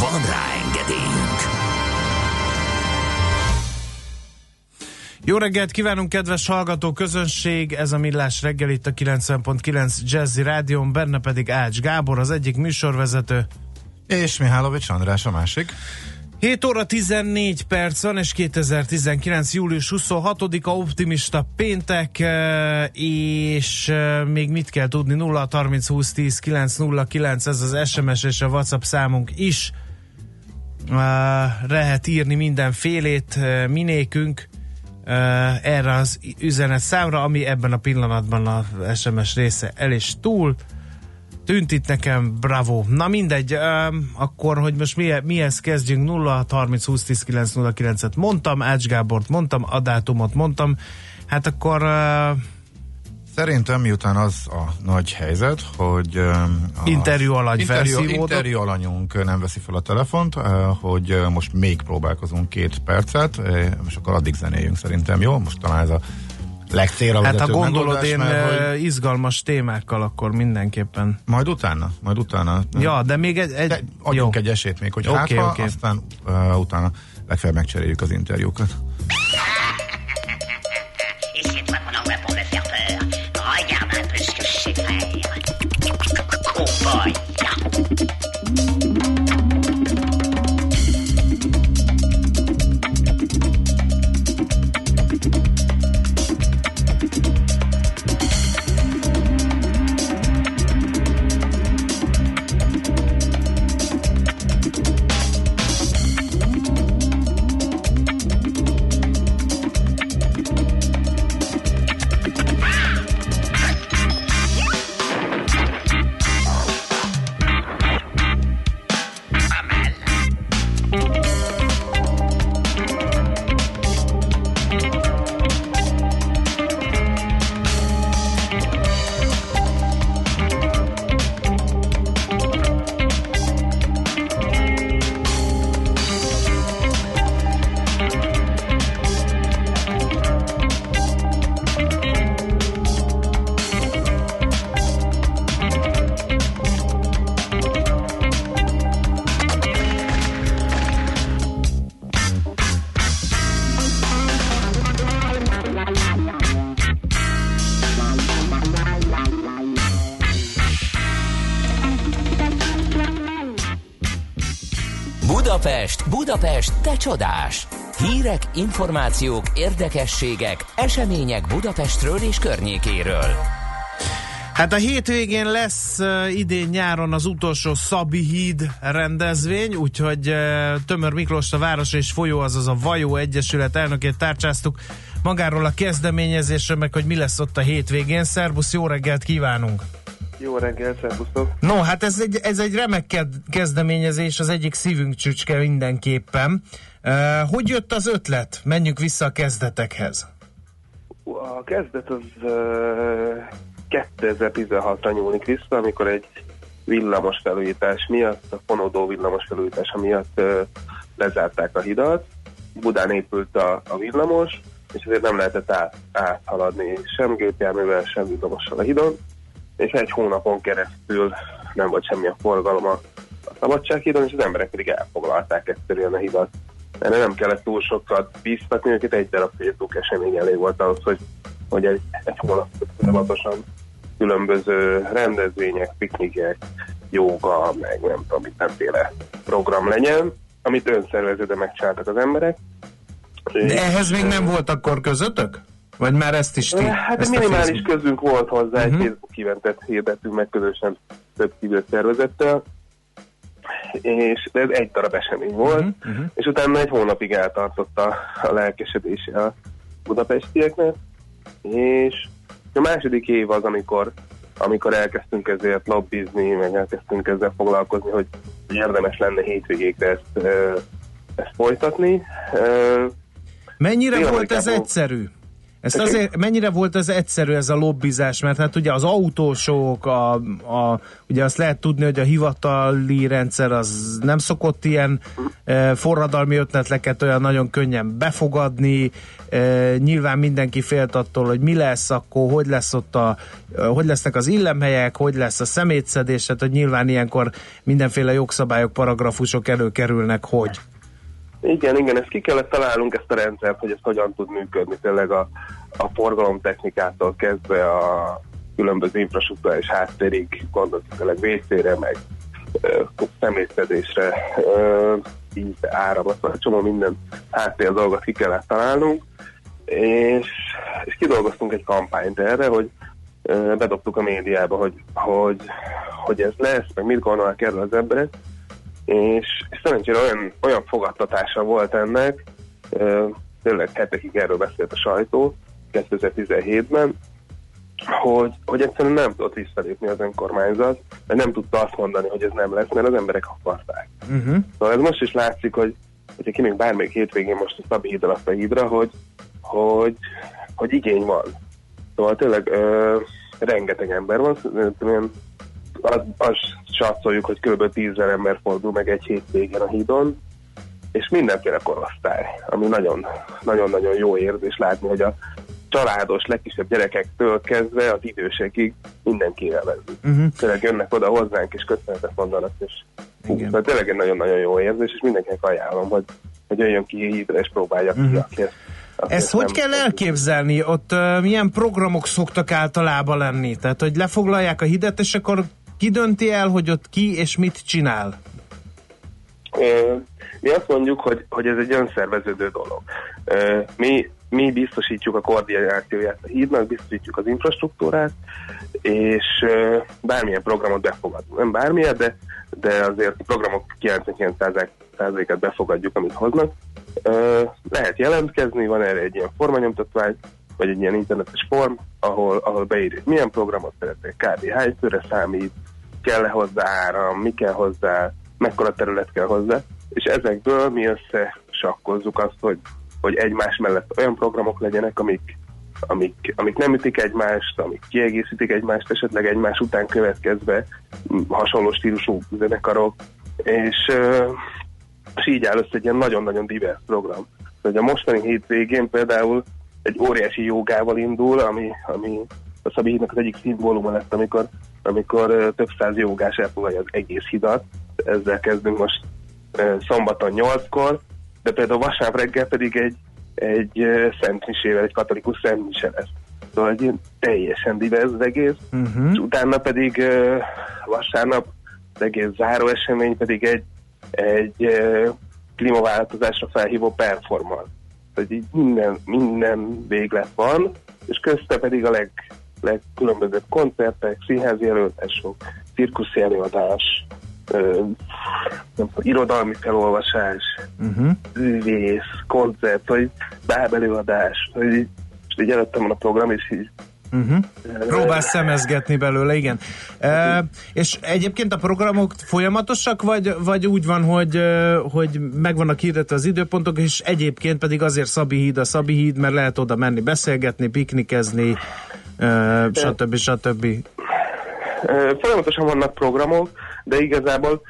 [SPEAKER 1] Van rá engedélyünk!
[SPEAKER 3] Jó reggelt kívánunk, kedves hallgató közönség! Ez a Millás reggel itt a 90.9 Jazzy Rádion, benne pedig Ács Gábor, az egyik műsorvezető.
[SPEAKER 4] És Mihálovics András a másik.
[SPEAKER 3] 7 óra 14 perc van, és 2019. július 26-a optimista péntek, és még mit kell tudni, 0 30 20 10 909, ez az SMS és a WhatsApp számunk is. Eh, Lehet írni mindenfélét minékünk erre az üzenet számra, ami ebben a pillanatban a SMS része el is túl. Tűnt itt nekem, bravo. Na mindegy, akkor, hogy most mi, mihez kezdjünk, 0 30 20 10 9 et mondtam, Ács Gábort mondtam, a dátumot mondtam, hát akkor
[SPEAKER 4] Szerintem miután az a nagy helyzet, hogy um, a
[SPEAKER 3] Interjú alany
[SPEAKER 4] interjú, interjú alanyunk nem veszi fel a telefont, hogy most még próbálkozunk két percet, és akkor addig zenéljünk szerintem, jó? Most talán ez a legcélra
[SPEAKER 3] hát ha gondolod én
[SPEAKER 4] mert, hogy
[SPEAKER 3] izgalmas témákkal, akkor mindenképpen.
[SPEAKER 4] majd utána, majd utána.
[SPEAKER 3] Ja, de még egy... egy
[SPEAKER 4] De adjunk egy esélyt még, hogy okay, hát, ha,
[SPEAKER 3] oké.
[SPEAKER 4] aztán uh, utána legfeljebb megcseréljük az interjúkat.
[SPEAKER 1] Budapest, te csodás! Hírek, információk, érdekességek, események Budapestről és környékéről.
[SPEAKER 3] Hát a hétvégén lesz uh, idén nyáron az utolsó Szabi híd rendezvény, úgyhogy uh, Tömör Miklós a Város és Folyó, azaz a Vajó Egyesület elnökét tárcsáztuk magáról a kezdeményezésről, meg hogy mi lesz ott a hétvégén. Szerbusz, jó reggelt kívánunk!
[SPEAKER 8] Jó reggel, szervusztok!
[SPEAKER 3] No, hát ez egy, ez egy remek kezdeményezés, az egyik szívünk csücske mindenképpen. Uh, hogy jött az ötlet? Menjünk vissza a kezdetekhez.
[SPEAKER 8] A kezdet az uh, 2016-ra nyúlik vissza, amikor egy villamos felújítás miatt, a fonódó villamos felújítása miatt uh, lezárták a hidat. Budán épült a, a villamos, és ezért nem lehetett át, áthaladni sem gépjárművel, sem villamossal a hidon, és egy hónapon keresztül nem volt semmilyen forgalom a, Szabadsághídon, és az emberek pedig elfoglalták egyszerűen a hidat. Erre nem kellett túl sokat bíztatni őket, egy darab Facebook esemény elég volt ahhoz, hogy, hogy egy, egy hónap folyamatosan különböző rendezvények, piknikek, jóga, meg nem tudom, mindenféle program legyen, amit önszervezőben megcsináltak az emberek.
[SPEAKER 3] De ehhez még nem volt akkor közöttök? Vagy már ezt is ti?
[SPEAKER 8] Hát
[SPEAKER 3] ezt
[SPEAKER 8] minimális
[SPEAKER 3] Facebook-
[SPEAKER 8] közünk volt hozzá, egy
[SPEAKER 3] Mhm.
[SPEAKER 8] Facebook eventet hirdettünk meg közösen több civil szervezettel, és ez egy darab esemény volt,
[SPEAKER 3] mhm.
[SPEAKER 8] és utána egy hónapig eltartott a, a lelkesedése a budapestieknek, és a második év az, amikor, amikor elkezdtünk ezért lobbizni, meg elkezdtünk ezzel foglalkozni, hogy érdemes lenne hétvégékre ezt, ezt folytatni.
[SPEAKER 3] Mennyire
[SPEAKER 8] Dél-Amerikában-
[SPEAKER 3] volt ez egyszerű? Ezt azért, mennyire volt ez egyszerű ez a lobbizás, mert hát ugye az autósok, a, a, ugye azt lehet tudni, hogy a hivatali rendszer az nem szokott ilyen e, forradalmi ötletleket olyan nagyon könnyen befogadni, e, nyilván mindenki félt attól, hogy mi lesz akkor, hogy lesz ott a, e, hogy lesznek az illemhelyek, hogy lesz a szemétszedés, tehát hogy nyilván ilyenkor mindenféle jogszabályok, paragrafusok előkerülnek, hogy.
[SPEAKER 8] Igen, igen, ezt ki kellett találnunk ezt a rendszert, hogy ez hogyan tud működni, tényleg a, a forgalomtechnikától kezdve a különböző infrastruktúrális háttérig, gondoltuk tényleg WC-re, meg személyszedésre, áramlatra, egy csomó minden háttér dolgot ki kellett találnunk, és, és kidolgoztunk egy kampányt erre, hogy bedobtuk a médiába, hogy, hogy, hogy ez lesz, meg mit gondolnak erről az emberek, és, szerencsére olyan, olyan fogadtatása volt ennek, tényleg hetekig erről beszélt a sajtó 2017-ben, hogy, hogy egyszerűen nem tudott visszalépni az önkormányzat, mert nem tudta azt mondani, hogy ez nem lesz, mert az emberek akarták.
[SPEAKER 3] Uh-huh.
[SPEAKER 8] Szóval ez most is látszik, hogy hogyha kimegyünk bármelyik hétvégén most a Szabi hídra, azt a hídra, hogy, hogy, hogy igény van. Szóval tényleg ö, rengeteg ember van, az, az satszoljuk, hogy kb. 10 ember fordul meg egy hétvégén a hídon, és mindenféle korosztály, ami nagyon- nagyon-nagyon jó érzés látni, hogy a családos, legkisebb gyerekektől kezdve az idősekig mindenki élvezi.
[SPEAKER 3] Uh-huh.
[SPEAKER 8] Tényleg jönnek oda hozzánk, és köszönetet mondanak, és hú, szóval tényleg egy nagyon-nagyon jó érzés, és mindenkinek ajánlom, hogy, hogy jöjjön ki hídra, és próbálja ki,
[SPEAKER 3] Mhm.
[SPEAKER 8] aki ezt,
[SPEAKER 3] Ezt hogy kell elképzelni? Ott uh, milyen programok szoktak általában lenni? Tehát, hogy lefoglalják a hidet, és akkor ki dönti el, hogy ott ki és mit csinál?
[SPEAKER 8] Mi azt mondjuk, hogy, hogy ez egy önszerveződő dolog. Mi, mi biztosítjuk a koordinációját a hídnak, biztosítjuk az infrastruktúrát, és bármilyen programot befogadunk. Nem bármilyen, de, de azért programok 99%-át befogadjuk, amit hoznak. Lehet jelentkezni, van erre egy ilyen formanyomtatvány, vagy egy ilyen internetes form, ahol, ahol beírjuk, milyen programot szeretnék, kb. hány számít, kell-e hozzá áram, mi kell hozzá, mekkora terület kell hozzá, és ezekből mi összesakkozzuk azt, hogy, hogy egymás mellett olyan programok legyenek, amik, amik, amik nem ütik egymást, amik kiegészítik egymást, esetleg egymás után következve hasonló stílusú zenekarok, és, és így áll össze egy ilyen nagyon-nagyon divers program. Hogy a mostani hétvégén például egy óriási jogával indul, ami, ami a Szabi hídnak az egyik szimbóluma lett, amikor, amikor több száz jogás elfogadja az egész hidat. Ezzel kezdünk most szombaton 8-kor, de például vasárnap reggel pedig egy, egy szentmisével, egy katolikus szentmise lesz. Szóval egy teljesen divers az egész,
[SPEAKER 3] Uh-huh.
[SPEAKER 8] és utána pedig vasárnap az egész záró esemény pedig egy, egy klímaváltozásra felhívó performance. Tehát így minden, minden véglet van, és közte pedig a leg, legkülönbözőbb koncertek, színházi előadások, cirkuszi előadás, ö, nem tudom, irodalmi felolvasás,
[SPEAKER 3] Uh-huh.
[SPEAKER 8] művész, koncert, vagy bábelőadás, hogy így, így előttem van a program, és így
[SPEAKER 3] Uh-huh. Próbálsz szemezgetni belőle, igen. E, és egyébként a programok folyamatosak, vagy, vagy úgy van, hogy, hogy megvannak hirdetve az időpontok, és egyébként pedig azért Szabi híd a Szabi híd, mert lehet oda menni beszélgetni, piknikezni, stb. stb.
[SPEAKER 8] Folyamatosan vannak programok, de igazából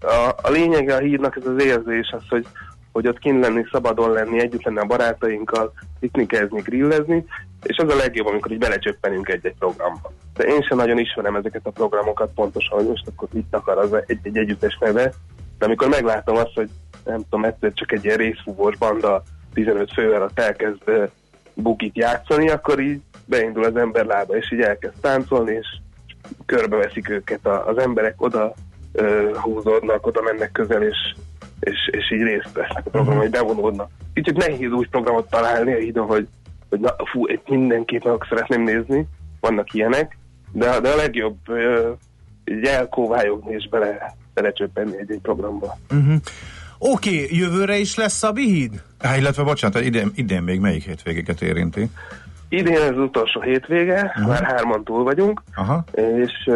[SPEAKER 8] a, a lényege a hídnak ez az érzés, az, hogy, hogy ott kint lenni, szabadon lenni, együtt lenni a barátainkkal, piknikezni, grillezni, és az a legjobb, amikor így belecsöppenünk egy-egy programba. De én sem nagyon ismerem ezeket a programokat pontosan, hogy most akkor mit akar az egy, egy együttes neve, de amikor meglátom azt, hogy nem tudom, egyszer csak egy ilyen részfúvós banda 15 fővel ott elkezd bugit játszani, akkor így beindul az ember lába, és így elkezd táncolni, és körbeveszik őket a, az emberek, oda ö, húzódnak, oda mennek közel, és, és, és így részt vesznek a programon, hogy bevonódnak. Kicsit nehéz új programot találni a hídon, hogy, hogy na, fú, itt mindenképp meg szeretném nézni, vannak ilyenek, de, de a legjobb ö, így elkóvályogni és bele, belecsöppenni egy-egy programba.
[SPEAKER 3] Uh-huh. Oké, okay, jövőre is lesz Szabi híd?
[SPEAKER 4] Há, illetve bocsánat, idén, idén még melyik hétvégéket érinti?
[SPEAKER 8] Idén ez az utolsó hétvége, uh-huh. már hárman túl vagyunk,
[SPEAKER 4] Aha.
[SPEAKER 8] és,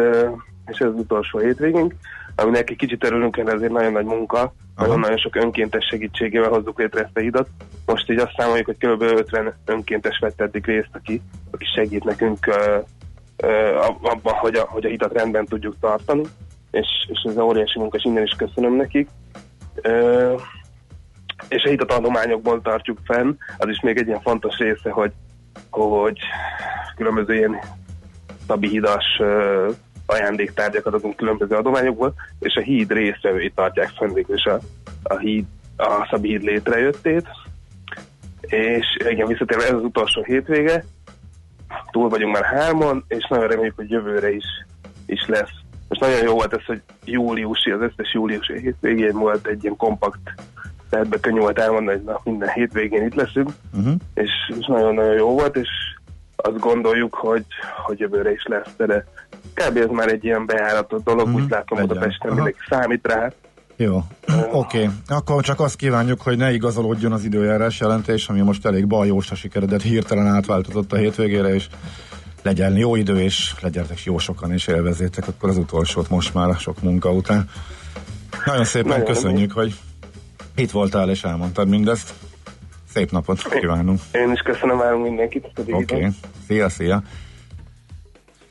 [SPEAKER 8] és ez az utolsó hétvégünk, aminek egy kicsit örülünk, mert ezért nagyon nagy munka, nagyon-nagyon sok önkéntes segítségével hozzuk létre ezt a hidat. Most így azt számoljuk, hogy kb. 50 önkéntes vett eddig részt, aki, aki segít nekünk ö, ö, abban, hogy a, hogy a hidat rendben tudjuk tartani, és, és ez a óriási munka, és innen is köszönöm nekik. És a hidat adományokból tartjuk fenn, az is még egy ilyen fontos része, hogy, hogy különböző ilyen Szabi hidas ö, ajándéktárgyakat adunk különböző adományokból, és a híd részvevői tartják fenn végül is a, a, híd, a Szabi híd létrejöttét. És igen, visszatérve ez az utolsó hétvége, túl vagyunk már hárman, és nagyon reméljük, hogy jövőre is, is lesz. Most nagyon jó volt ez, hogy júliusi, az összes júliusi hétvégén volt egy ilyen kompakt tervbe könnyű volt elmondani, hogy na, minden hétvégén itt leszünk,
[SPEAKER 4] Uh-huh.
[SPEAKER 8] és, és nagyon-nagyon jó volt, és azt gondoljuk, hogy, hogy jövőre is lesz, de kb. ez már egy ilyen bejáratott dolog,
[SPEAKER 4] Mhm,
[SPEAKER 8] úgy látom
[SPEAKER 4] legyen.
[SPEAKER 8] Budapesten
[SPEAKER 4] Aha.
[SPEAKER 8] mindenki számít rá.
[SPEAKER 4] Jó, oké. Okay. Akkor csak azt kívánjuk, hogy ne igazolódjon az időjárás jelentés, ami most elég bajósra sikeredett, hirtelen átváltozott a hétvégére, és legyen jó idő, és legyetek jó sokan, és élvezétek akkor az utolsót most már a sok munka után. Nagyon szépen
[SPEAKER 8] Nagyon
[SPEAKER 4] köszönjük, hogy itt voltál és elmondtad mindezt. Szép napot kívánunk.
[SPEAKER 8] Én is köszönöm, várunk mindenkit.
[SPEAKER 4] Oké, okay. szia, szia.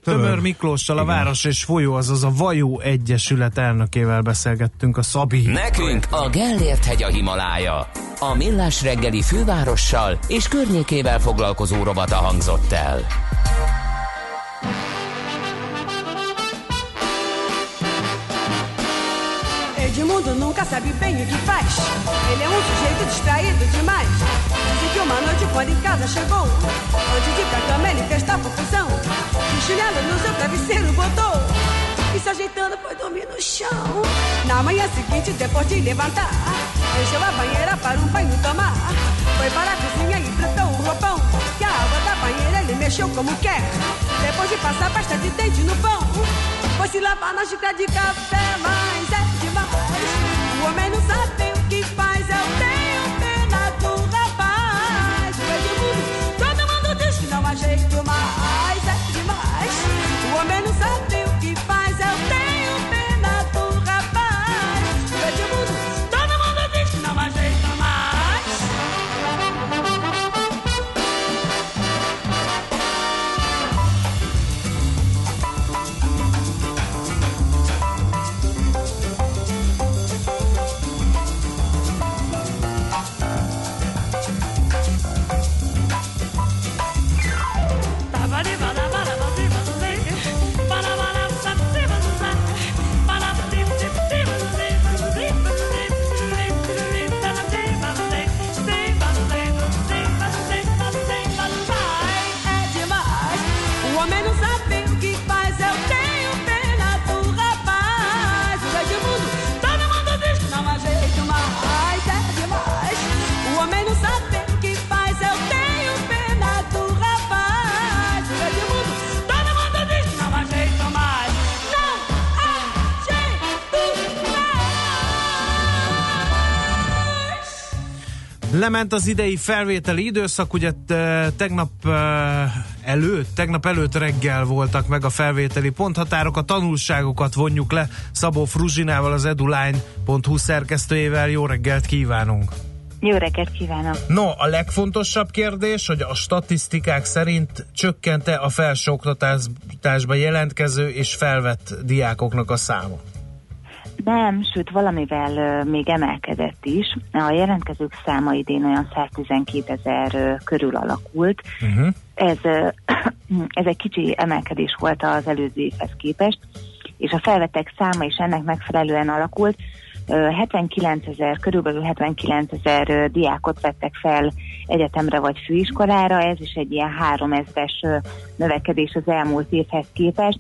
[SPEAKER 3] Tömör Miklóssal, a Város és Folyó, azaz a Vajó Egyesület elnökével beszélgettünk a Szabi.
[SPEAKER 5] Nekünk a Gellért hegy a Himalája. A Millás reggeli fővárossal és környékével foglalkozó rovata hangzott el.
[SPEAKER 9] Edmundo nunca sabe bem o que faz. Ele é um sujeito distraído demais. Dizem que uma noite, quando em casa chegou, antes de ir pra cama, ele fez tal confusão. Que chinelo no seu travesseiro botou. E se ajeitando foi dormir no chão. Na manhã seguinte, depois de levantar, encheu a banheira para um banho tomar. Foi para a cozinha e tratou o roupão. Mexeu como quer. Depois de passar pasta de dente no pão, foi se lavar na xícara de café, mas é demais. O homem não sabe o que faz, eu tenho pena do rapaz. O Edmundo, todo mundo diz que não há jeito mais, é demais. O homem não sabe
[SPEAKER 3] Lement az idei felvételi időszak, ugye te- tegnap eh, előtt, tegnap előtt reggel voltak meg a felvételi ponthatárok, a tanulságokat vonjuk le Szabó Fruzsinával, az eduline.hu szerkesztőjével. Jó reggelt kívánunk!
[SPEAKER 10] Jó reggelt kívánok!
[SPEAKER 3] No, a legfontosabb kérdés, hogy a statisztikák szerint csökkente a felsőoktatásba jelentkező és felvett diákoknak a száma.
[SPEAKER 10] Nem, sőt valamivel még emelkedett is. A jelentkezők száma idén olyan 112 ezer körül alakult.
[SPEAKER 3] Uh-huh.
[SPEAKER 10] Ez, ez egy kicsi emelkedés volt az előző évhez képest, és a felvettek száma is ennek megfelelően alakult. Ö, 79 ezer, körülbelül 79 ezer diákot vettek fel egyetemre vagy főiskolára, ez is egy ilyen 3 ezres növekedés az elmúlt évhez képest.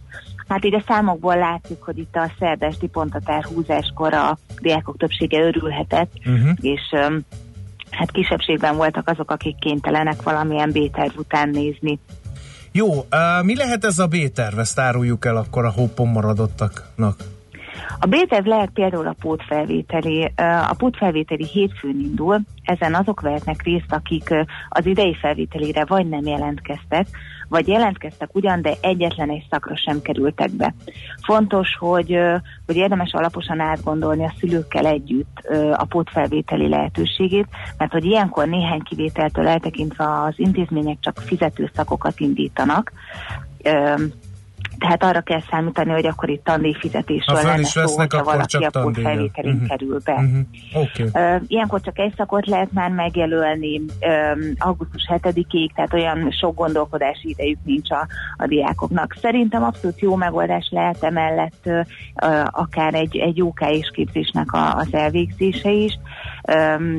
[SPEAKER 10] Hát így a számokból látszik, hogy itt a szerdesti pontatár húzáskor a diákok többsége örülhetett,
[SPEAKER 3] Uh-huh.
[SPEAKER 10] és hát kisebbségben voltak azok, akik kénytelenek valamilyen B-terv után nézni.
[SPEAKER 3] Jó, uh, mi lehet ez a B-terv? Ezt áruljuk el akkor a hoppon maradottaknak.
[SPEAKER 10] A B-terv lehet például a pótfelvételi. A pótfelvételi hétfőn indul, ezen azok vehetnek részt, akik az idei felvételére vagy nem jelentkeztek, vagy jelentkeztek ugyan, de egyetlen egy szakra sem kerültek be. Fontos, hogy, hogy érdemes alaposan átgondolni a szülőkkel együtt a pótfelvételi lehetőségét, mert hogy ilyenkor néhány kivételtől eltekintve az intézmények csak fizető szakokat indítanak, tehát arra kell számítani, hogy akkor itt tandíjfizetésről lenne
[SPEAKER 3] is
[SPEAKER 10] szó, hogyha valaki a
[SPEAKER 3] tandíjra.
[SPEAKER 10] pótfelvételin
[SPEAKER 3] Mhm.
[SPEAKER 10] kerül be.
[SPEAKER 3] Uh-huh. Oké. Okay.
[SPEAKER 10] Ilyenkor csak egy szakot lehet már megjelölni augusztus 7-ig, tehát olyan sok gondolkodási idejük nincs a, a diákoknak. Szerintem abszolút jó megoldás lehet emellett akár egy, egy OK és képzésnek a, az elvégzése is,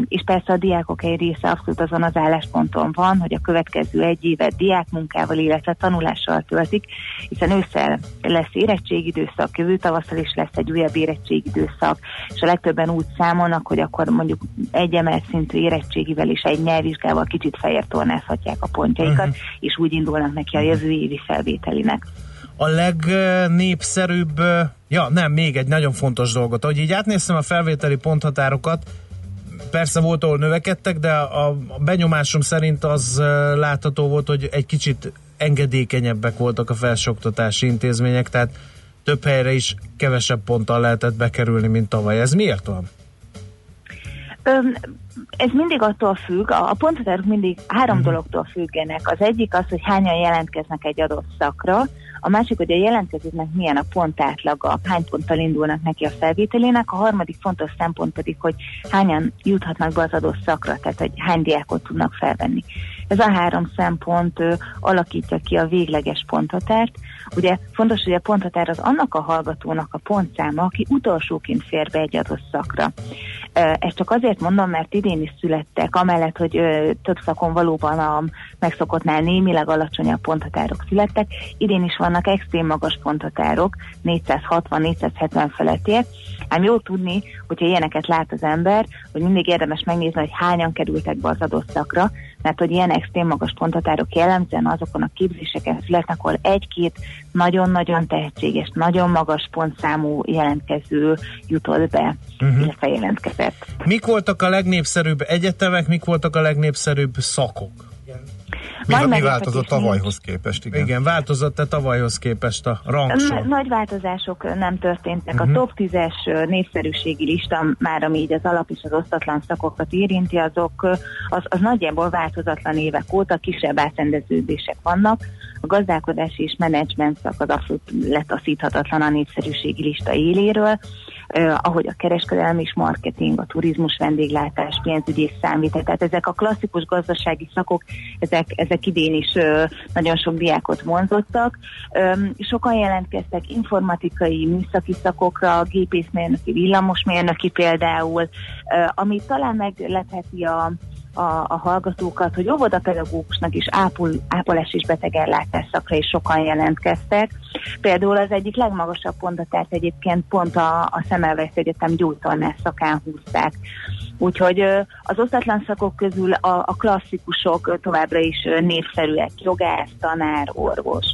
[SPEAKER 10] és persze a diákok egy része abszolút azon az állásponton van, hogy a következő egy évet diákmunkával, illetve tanulással töltik, hiszen ősszel lesz érettségidőszak, jövő tavasszal is lesz egy újabb érettségidőszak, és a legtöbben úgy számolnak, hogy akkor mondjuk egy emelt szintű érettségivel és egy nyelvvizsgával kicsit fejért tornázhatják a pontjaikat,
[SPEAKER 3] Mhm.
[SPEAKER 10] uh-huh. és úgy indulnak neki a jövő évi felvételinek.
[SPEAKER 3] A legnépszerűbb, ja nem, még egy nagyon fontos dolgot, hogy így átnéztem a felvételi ponthatárokat, persze volt, ahol növekedtek, de a benyomásom szerint az látható volt, hogy egy kicsit engedékenyebbek voltak a felsőoktatási intézmények, tehát több helyre is kevesebb ponttal lehetett bekerülni, mint tavaly. Ez miért van?
[SPEAKER 10] Öm, ez mindig attól függ, a, a ponthatárok mindig három
[SPEAKER 3] Mhm.
[SPEAKER 10] dologtól függenek. Az egyik az, hogy hányan jelentkeznek egy adott szakra, a másik, hogy a jelentkezőknek milyen a pontátlaga, hány ponttal indulnak neki a felvételének, a harmadik fontos szempont pedig, hogy hányan juthatnak be az adott szakra, tehát hogy hány diákot tudnak felvenni. Ez a három szempont alakítja ki a végleges ponthatárt. Ugye fontos, hogy a ponthatár az annak a hallgatónak a pontszáma, aki utolsóként fér be egy adott szakra. Ezt csak azért mondom, mert idén is születtek, amellett, hogy több szakon valóban a megszokottnál némileg alacsonyabb ponthatárok születtek, idén is vannak extrém magas ponthatárok, 460-470 felettiek, ám jó tudni, hogyha ilyeneket lát az ember, hogy mindig érdemes megnézni, hogy hányan kerültek be az adott szakra, mert hogy ilyen extrém magas ponthatárok jellemzően azokon a képzéseken születnek, ahol egy-két nagyon-nagyon tehetséges, nagyon magas pontszámú jelentkező jutott be, uh-huh. illetve jelentkezett.
[SPEAKER 3] Mik voltak a legnépszerűbb egyetemek, mik voltak a legnépszerűbb szakok?
[SPEAKER 4] Mi,
[SPEAKER 10] Nagy
[SPEAKER 4] mi változott
[SPEAKER 10] nincs.
[SPEAKER 4] tavalyhoz képest? Igen.
[SPEAKER 3] Igen, változott-e tavalyhoz képest a rangsor?
[SPEAKER 10] N- Nagy változások nem történtek.
[SPEAKER 3] Mhm.
[SPEAKER 10] Uh-huh. A top 10-es népszerűségi lista, már ami így az alap és az osztatlan szakokat érinti, azok az, az nagyjából változatlan évek óta kisebb átrendeződések vannak. A gazdálkodási és menedzsment szak az abszolút letaszíthatatlan a népszerűségi lista éléről, uh, ahogy a kereskedelmi és marketing, a turizmus, vendéglátás, pénzügyi és számvitel. Tehát ezek a klasszikus gazdasági szakok, ezek, ezek idén is uh, nagyon sok diákot vonzottak. Um, sokan jelentkeztek informatikai, műszaki szakokra, gépészmérnöki, villamosmérnöki például, uh, ami talán meglepheti a a, a hallgatókat, hogy óvodapedagógusnak is ápol, ápolás és betegellátás szakra is sokan jelentkeztek. Például az egyik legmagasabb pontatárt egyébként pont a, a Szemelweis Egyetem gyógytornás szakán húzták. Úgyhogy az osztatlan szakok közül a, a klasszikusok továbbra is népszerűek, jogász, tanár, orvos.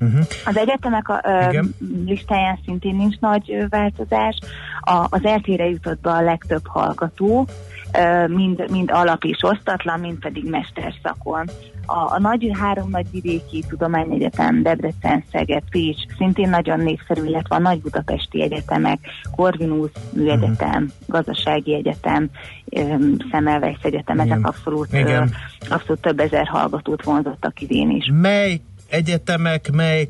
[SPEAKER 3] Uh-huh.
[SPEAKER 10] Az egyetemek a, ö, listáján szintén nincs nagy változás. A, az eltére jutott be a legtöbb hallgató, mind, mind alap és osztatlan, mind pedig mesterszakon. A, a nagy, három nagy vidéki tudományegyetem, Debrecen, Szeged, Pécs szintén nagyon népszerű, illetve a nagy budapesti egyetemek, Corvinus Műegyetem, Gazdasági Egyetem, ö, Szemelweis Egyetem,
[SPEAKER 3] Igen.
[SPEAKER 10] ezek abszolút,
[SPEAKER 3] Igen.
[SPEAKER 10] abszolút több ezer hallgatót vonzottak idén is.
[SPEAKER 3] Mely egyetemek, mely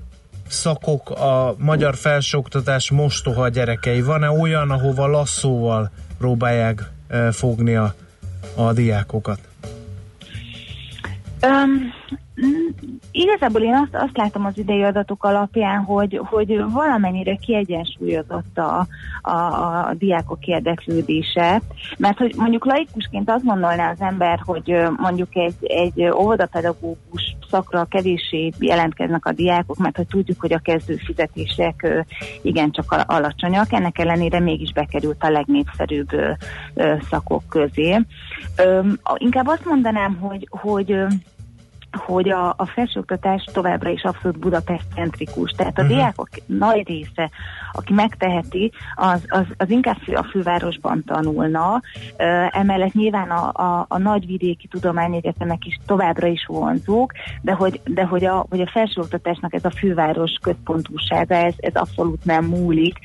[SPEAKER 3] szakok a magyar felsőoktatás mostoha gyerekei? Van-e olyan, ahova lasszóval próbálják fogni a, a diákokat?
[SPEAKER 10] Um, Igazából én azt, azt látom az idei adatok alapján, hogy, hogy valamennyire kiegyensúlyozott a, a, a diákok érdeklődése, mert hogy mondjuk laikusként azt gondolná az ember, hogy mondjuk egy, egy óvodapedagógus szakra kevéssé jelentkeznek a diákok, mert hogy tudjuk, hogy a kezdő fizetések igencsak al- alacsonyak, ennek ellenére mégis bekerült a legnépszerűbb szakok közé. Inkább azt mondanám, hogy, hogy hogy a, a felsőoktatás továbbra is abszolút Budapest centrikus. Tehát a uh-huh. diákok nagy része, aki megteheti, az, az, az inkább a fővárosban tanulna. Emellett nyilván a, a, a nagyvidéki tudományegyetemek is továbbra is vonzók, de hogy, de hogy, a, hogy a felsőoktatásnak ez a főváros központúsága, ez, ez abszolút nem múlik.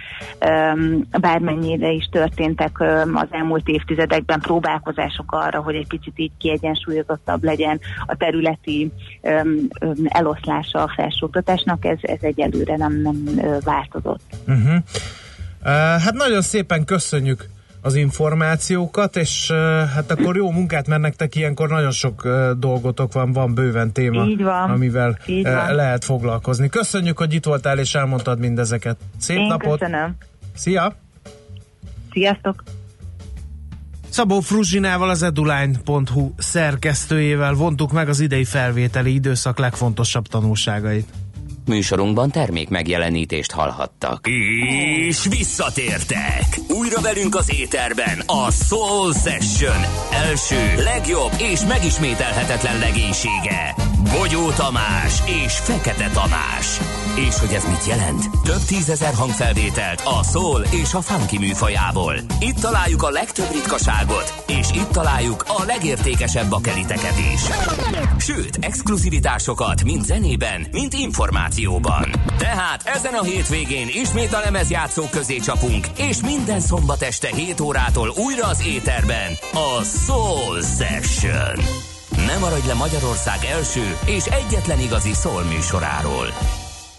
[SPEAKER 10] Bármennyire is történtek az elmúlt évtizedekben próbálkozások arra, hogy egy picit így kiegyensúlyozottabb legyen a területi öm, öm, eloszlása a felsőoktatásnak, ez, ez egyelőre nem, nem változott.
[SPEAKER 3] Uh-huh. Uh, hát nagyon szépen köszönjük az információkat, és hát akkor jó munkát, mert nektek ilyenkor nagyon sok dolgotok van, van bőven téma,
[SPEAKER 10] Így van.
[SPEAKER 3] amivel
[SPEAKER 10] Így van.
[SPEAKER 3] lehet foglalkozni. Köszönjük, hogy itt voltál és elmondtad mindezeket. Szép
[SPEAKER 10] Én
[SPEAKER 3] napot!
[SPEAKER 10] köszönöm.
[SPEAKER 3] Szia!
[SPEAKER 10] Sziasztok!
[SPEAKER 3] Szabó Fruzsinával, az eduline.hu szerkesztőjével vontuk meg az idei felvételi időszak legfontosabb tanulságait.
[SPEAKER 5] Műsorunkban termék megjelenítést hallhattak.
[SPEAKER 1] És visszatértek! Újra velünk az éterben a Soul Session első, legjobb és megismételhetetlen legénysége. Bogyó Tamás és Fekete Tamás. És hogy ez mit jelent? Több tízezer hangfelvételt a soul és a funky műfajából. Itt találjuk a legtöbb ritkaságot, és itt találjuk a legértékesebb bakeliteket is. Sőt, exkluzivitásokat mind zenében, mind információban. Tehát ezen a hétvégén ismét a lemezjátszók közé csapunk, és minden szombat este 7 órától újra az éterben a Soul Session. Ne maradj le Magyarország első és egyetlen igazi szól műsoráról.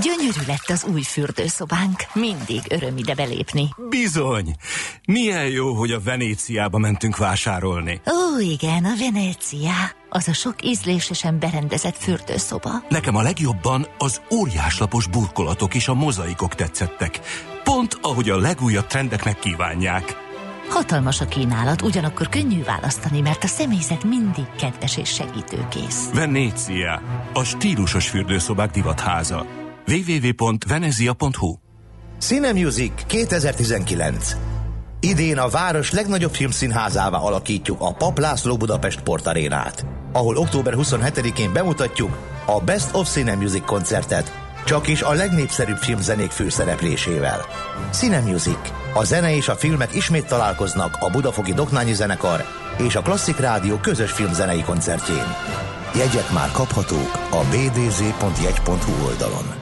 [SPEAKER 11] Gyönyörű lett az új fürdőszobánk. Mindig öröm ide belépni.
[SPEAKER 12] Bizony. Milyen jó, hogy a Venéciába mentünk vásárolni.
[SPEAKER 11] Ó, igen, a Venécia. Az a sok ízlésesen berendezett fürdőszoba.
[SPEAKER 12] Nekem a legjobban az óriáslapos burkolatok és a mozaikok tetszettek. Pont ahogy a legújabb trendek megkívánják.
[SPEAKER 11] Hatalmas a kínálat, ugyanakkor könnyű választani, mert a személyzet mindig kedves és segítőkész.
[SPEAKER 12] Venécia. A stílusos fürdőszobák divatháza. www.venezia.hu
[SPEAKER 13] Cine Music 2019. Idén a város legnagyobb filmszínházává alakítjuk a Pap László Budapest Portarénát, ahol október 27-én bemutatjuk a Best of Cine Music koncertet, csak is a legnépszerűbb filmzenék főszereplésével. Cine Music. A zene és a filmek ismét találkoznak a Budafogi Doknányi Zenekar és a Klasszik Rádió közös filmzenei koncertjén. Jegyek már kaphatók a bdz.jegy.hu oldalon.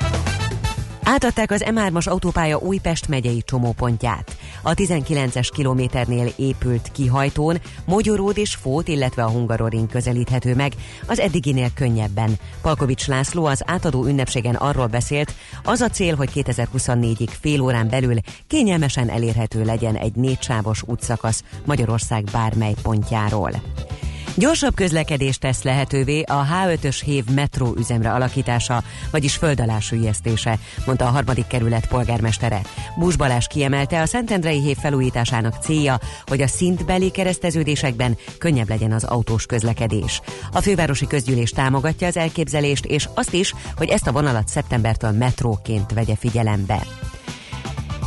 [SPEAKER 14] Átadták az M3-as autópálya Újpest megyei csomópontját. A 19-es kilométernél épült kihajtón Mogyoród és Fót, illetve a Hungaroring közelíthető meg, az eddiginél könnyebben. Palkovics László az átadó ünnepségen arról beszélt, az a cél, hogy 2024-ig fél órán belül kényelmesen elérhető legyen egy négysávos útszakasz Magyarország bármely pontjáról. Gyorsabb közlekedést tesz lehetővé a H5-ös hév metró üzemre alakítása, vagyis földalás ügyesztése, mondta a harmadik kerület polgármestere. Bús Balázs kiemelte, a Szentendrei hév felújításának célja, hogy a szintbeli kereszteződésekben könnyebb legyen az autós közlekedés. A fővárosi közgyűlés támogatja az elképzelést, és azt is, hogy ezt a vonalat szeptembertől metróként vegye figyelembe.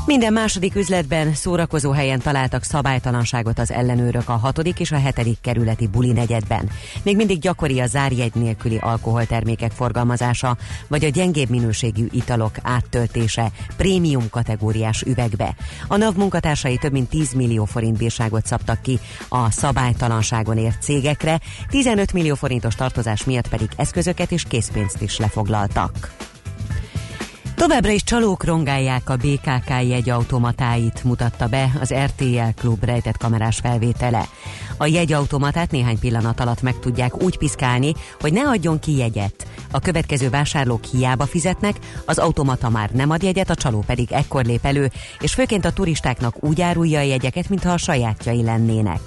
[SPEAKER 14] Minden második üzletben szórakozó helyen találtak szabálytalanságot az ellenőrök a hatodik és a hetedik kerületi buli negyedben. Még mindig gyakori a zárjegy nélküli alkoholtermékek forgalmazása, vagy a gyengébb minőségű italok áttöltése prémium kategóriás üvegbe. A NAV munkatársai több mint 10 millió forint bírságot szabtak ki a szabálytalanságon ért cégekre, 15 millió forintos tartozás miatt pedig eszközöket és készpénzt is lefoglaltak. Továbbra is csalók rongálják a BKK jegyautomatáit, mutatta be az RTL klub rejtett kamerás felvétele. A jegyautomatát néhány pillanat alatt meg tudják úgy piszkálni, hogy ne adjon ki jegyet. A következő vásárlók hiába fizetnek, az automata már nem ad jegyet, a csaló pedig ekkor lép elő, és főként a turistáknak úgy árulja a jegyeket, mintha a sajátjai lennének.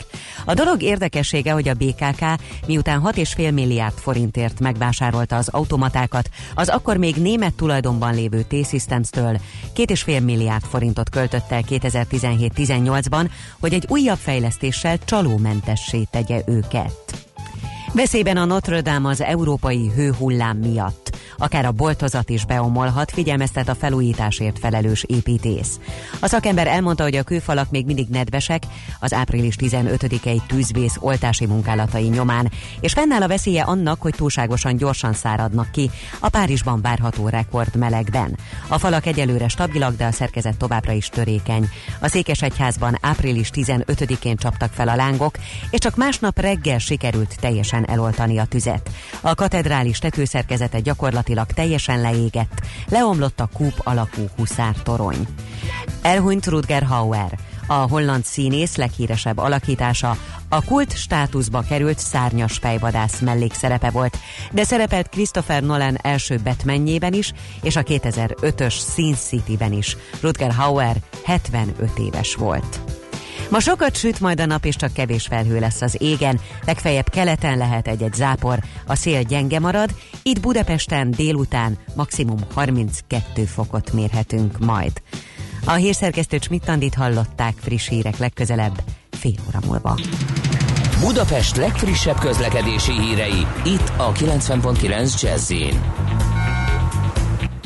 [SPEAKER 14] A dolog érdekessége, hogy a BKK miután 6,5 milliárd forintért megvásárolta az automatákat, az akkor még német tulajdonban lévő T-Systems-től 2,5 milliárd forintot költött el 2017-18-ban, hogy egy újabb fejlesztéssel csalómentessé tegye őket. Veszélyben a Notre Dame az európai hőhullám miatt. Akár a boltozat is beomolhat, figyelmeztet a felújításért felelős építész. A szakember elmondta, hogy a kőfalak még mindig nedvesek az április 15-i tűzvész oltási munkálatai nyomán, és fennáll a veszélye annak, hogy túlságosan gyorsan száradnak ki a Párizsban várható rekord melegben. A falak egyelőre stabilak, de a szerkezet továbbra is törékeny. A Székesegyházban április 15-én csaptak fel a lángok, és csak másnap reggel sikerült teljesen eloltani a tüzet. A katedrális tetőszerkezete gyakorlatilag teljesen leégett, leomlott a kúp alakú huszártorony. Elhunyt Rutger Hauer, a holland színész leghíresebb alakítása a kult státuszba került szárnyas fejvadász mellékszerepe volt, de szerepelt Christopher Nolan első Batmanjében is, és a 2005-ös Sin City-ben is. Rutger Hauer 75 éves volt. Ma sokat süt majd a nap, és csak kevés felhő lesz az égen, legfeljebb keleten lehet egy-egy zápor, a szél gyenge marad, itt Budapesten délután maximum 32 fokot mérhetünk majd. A hírszerkesztő Csmittandit hallották friss hírek legközelebb, fél óra múlva.
[SPEAKER 1] Budapest legfrissebb közlekedési hírei, itt a 90.9 jazz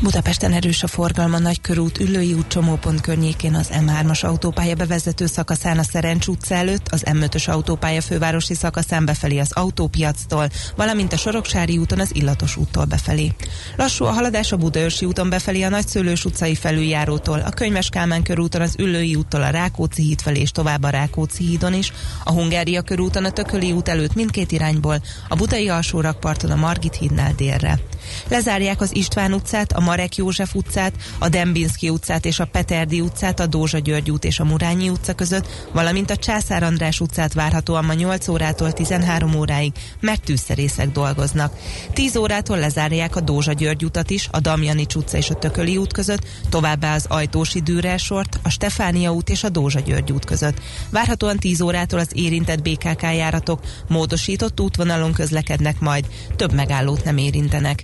[SPEAKER 15] Budapesten erős a forgalma Nagykörút, Üllői út csomópont környékén az M3-as autópálya bevezető szakaszán a Szerencs utca előtt, az M5-ös autópálya fővárosi szakaszán befelé az autópiactól, valamint a Soroksári úton az Illatos úttól befelé. Lassú a haladás a Budaörsi úton befelé a Nagyszőlős utcai felüljárótól, a Könyves Kálmán körúton az Üllői úttól a Rákóczi híd felé és tovább a Rákóczi hídon is, a Hungária körúton a Tököli út előtt mindkét irányból, a Budai alsó rakparton a Margit hídnál délre. Lezárják az István utcát, a Marek József utcát, a Dembinski utcát és a Peterdi utcát, a Dózsa György út és a Murányi utca között, valamint a Császár András utcát várhatóan ma 8 órától 13 óráig, mert tűzszerészek dolgoznak. 10 órától lezárják a Dózsa György utat is, a Damjanics utca és a Tököli út között, továbbá az Ajtósi Dűrel sort, a Stefánia út és a Dózsa György út között. Várhatóan 10 órától az érintett BKK járatok módosított útvonalon közlekednek majd, több megállót nem érintenek.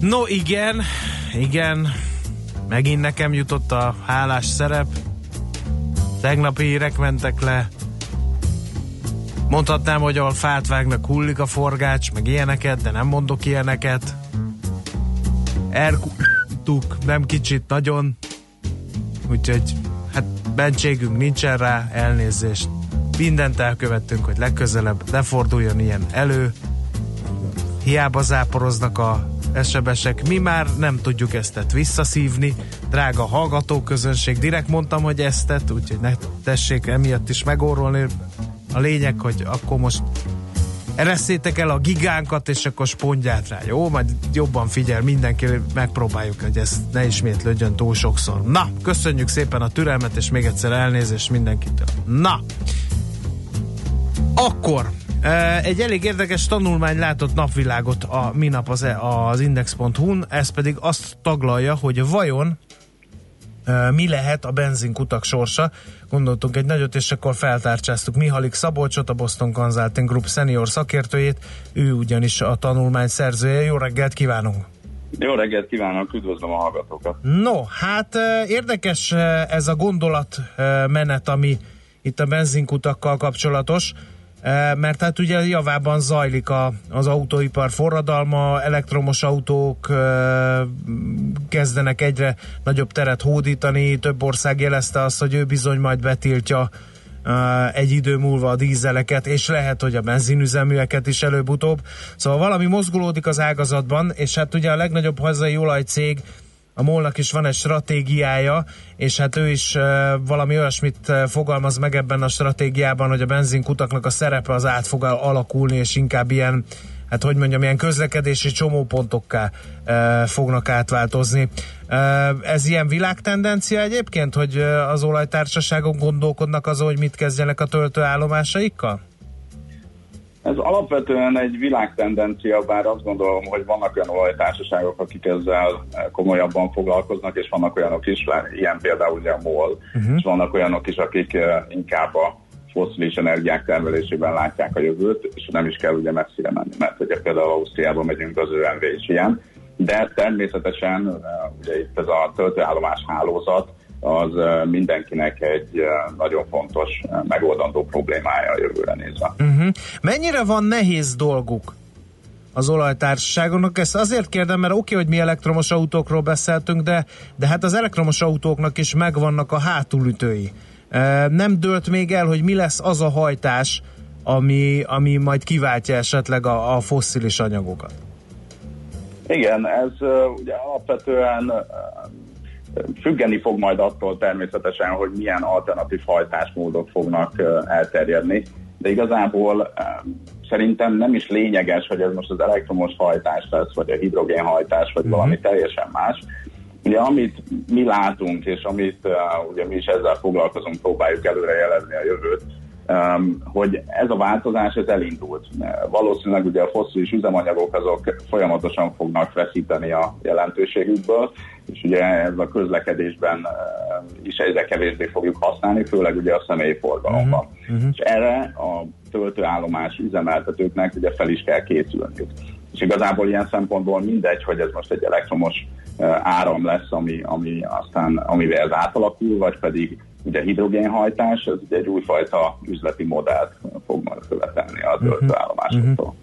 [SPEAKER 3] No igen, igen, megint nekem jutott a hálás szerep. Tegnapi hírek mentek le. Mondhatnám, hogy ahol fát vágnak, hullik a forgács, meg ilyeneket, de nem mondok ilyeneket. Erkultuk, nem kicsit, nagyon. Úgyhogy, hát bentségünk nincsen rá, elnézést. Mindent elkövettünk, hogy legközelebb ne forduljon ilyen elő. Hiába záporoznak a esebesek, mi már nem tudjuk eztet visszaszívni. Drága hallgatóközönség, direkt mondtam, hogy eztet, úgyhogy ne tessék emiatt is megórolni. A lényeg, hogy akkor most ereszétek el a gigánkat, és akkor spondját rá, jó? Majd jobban figyel mindenki, megpróbáljuk, hogy ez ne ismétlődjön túl sokszor. Na, köszönjük szépen a türelmet, és még egyszer elnézést mindenkitől. Na, akkor egy elég érdekes tanulmány látott napvilágot a minap az, e- az index.hu-n, ez pedig azt taglalja, hogy vajon mi lehet a benzinkutak sorsa. Gondoltunk egy nagyot, és akkor feltárcsáztuk Mihalik Szabolcsot, a Boston Consulting Group senior szakértőjét, ő ugyanis a tanulmány szerzője. Jó reggelt kívánunk!
[SPEAKER 16] Jó reggelt kívánok, üdvözlöm a hallgatókat.
[SPEAKER 3] No, hát érdekes ez a gondolatmenet, ami itt a benzinkutakkal kapcsolatos, mert hát ugye javában zajlik a, az autóipar forradalma, elektromos autók kezdenek egyre nagyobb teret hódítani, több ország jelezte azt, hogy ő bizony majd betiltja egy idő múlva a dízeleket, és lehet, hogy a benzinüzeműeket is előbb-utóbb. Szóval valami mozgulódik az ágazatban, és hát ugye a legnagyobb hazai olajcég a MOL-nak is van egy stratégiája, és hát ő is valami olyasmit fogalmaz meg ebben a stratégiában, hogy a benzinkutaknak a szerepe az át fog alakulni, és inkább ilyen hát hogy mondjam, ilyen közlekedési csomópontokká fognak átváltozni. Ez ilyen világtendencia egyébként, hogy az olajtársaságok gondolkodnak azon, hogy mit kezdjenek a töltőállomásaikkal?
[SPEAKER 16] Ez alapvetően egy világtendencia, bár azt gondolom, hogy vannak olyan olajtársaságok, akik ezzel komolyabban foglalkoznak, és vannak olyanok is, ilyen például ugye a MOL, uh-huh. és vannak olyanok is, akik inkább a fosszilis energiák termelésében látják a jövőt, és nem is kell ugye messzire menni, mert ugye például Ausztriában megyünk az ÖMV is ilyen, de természetesen ugye itt ez a töltőállomás hálózat, az mindenkinek egy nagyon fontos megoldandó problémája a jövőre nézve.
[SPEAKER 3] Uh-huh. Mennyire van nehéz dolguk az olajtársaságonak? Ezt azért kérdem, mert oké, okay, hogy mi elektromos autókról beszéltünk, de, de hát az elektromos autóknak is megvannak a hátulütői. Nem dőlt még el, hogy mi lesz az a hajtás, ami, ami majd kiváltja esetleg a, a fosszilis anyagokat.
[SPEAKER 16] Igen, ez ugye alapvetően Függeni fog majd attól természetesen, hogy milyen alternatív hajtásmódok fognak elterjedni, de igazából szerintem nem is lényeges, hogy ez most az elektromos hajtás lesz, vagy a hidrogénhajtás, vagy uh-huh. valami teljesen más. Ugye amit mi látunk, és amit uh, ugye mi is ezzel foglalkozunk, próbáljuk előre jelezni a jövőt, hogy ez a változás ez elindult. Valószínűleg ugye a fosszilis üzemanyagok azok folyamatosan fognak veszíteni a jelentőségükből, és ugye ez a közlekedésben is egyre kevésbé fogjuk használni, főleg ugye a személyforgalomban. Uh-huh. És erre a töltőállomás üzemeltetőknek ugye fel is kell készülniük. És igazából ilyen szempontból mindegy, hogy ez most egy elektromos áram lesz, ami, ami aztán, amivel ez átalakul, vagy pedig ugye hidrogénhajtás, ez ugye egy újfajta üzleti modellt fog majd követelni a töltőállomásoktól.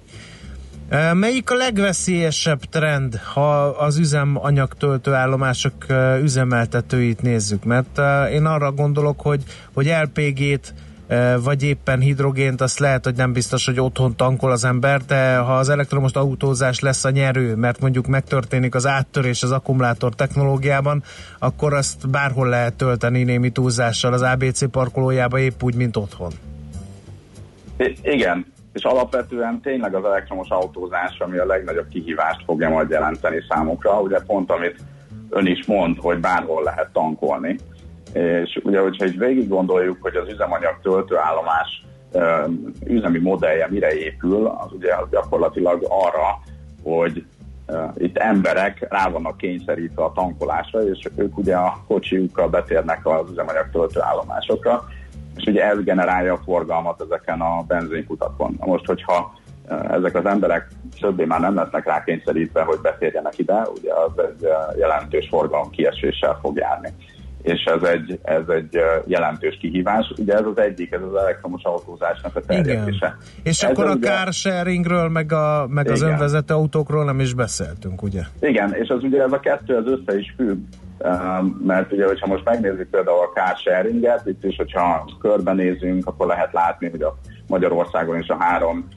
[SPEAKER 3] E, Melyik a legveszélyesebb trend, ha az üzemanyag töltőállomások e, üzemeltetőit nézzük? Mert én arra gondolok, hogy, hogy LPG-t vagy éppen hidrogént, azt lehet, hogy nem biztos, hogy otthon tankol az ember, de ha az elektromos autózás lesz a nyerő, mert mondjuk megtörténik az áttörés az akkumulátor technológiában, akkor azt bárhol lehet tölteni némi túlzással az ABC parkolójába épp úgy, mint otthon.
[SPEAKER 16] I- igen, és alapvetően tényleg az elektromos autózás, ami a legnagyobb kihívást fogja majd jelenteni számukra, ugye pont amit ön is mond, hogy bárhol lehet tankolni. És ugye, hogyha így végig gondoljuk, hogy az üzemanyag töltőállomás üzemi modellje mire épül, az ugye az gyakorlatilag arra, hogy itt emberek rá vannak kényszerítve a tankolásra, és ők ugye a kocsiukkal betérnek az üzemanyag töltőállomásokra, és ugye ez generálja a forgalmat ezeken a benzinkutakon. Most, hogyha ezek az emberek többé már nem lesznek rá kényszerítve, hogy betérjenek ide, ugye az egy jelentős forgalom kieséssel fog járni. És ez egy, ez egy jelentős kihívás. Ugye ez az egyik, ez az elektromos autózásnak a terjedése.
[SPEAKER 3] És
[SPEAKER 16] Ez
[SPEAKER 3] akkor a
[SPEAKER 16] ugye-
[SPEAKER 3] car sharingről, meg, a, meg az önvezető autókról nem is beszéltünk, ugye?
[SPEAKER 16] Igen, és az ugye ez a kettő az össze is függ, mert ugye, hogyha most megnézzük például a car sharinget, itt is, hogyha körbenézünk, akkor lehet látni, hogy a Magyarországon is a három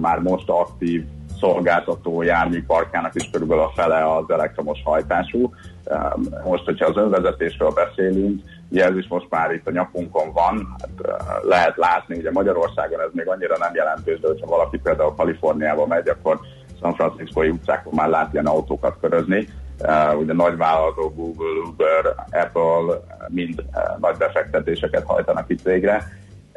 [SPEAKER 16] már most aktív szolgáltató járműparkának is körülbelül a fele az elektromos hajtású. Um, Most, hogyha az önvezetésről beszélünk, ugye ez is most már itt a nyakunkon van, hát, uh, lehet látni, ugye Magyarországon ez még annyira nem jelentős, de hogyha valaki például Kaliforniába megy, akkor San Franciscoi utcákon már lát ilyen autókat körözni. Uh, ugye nagy vállalatok, Google, Uber, Apple mind uh, nagy befektetéseket hajtanak itt végre.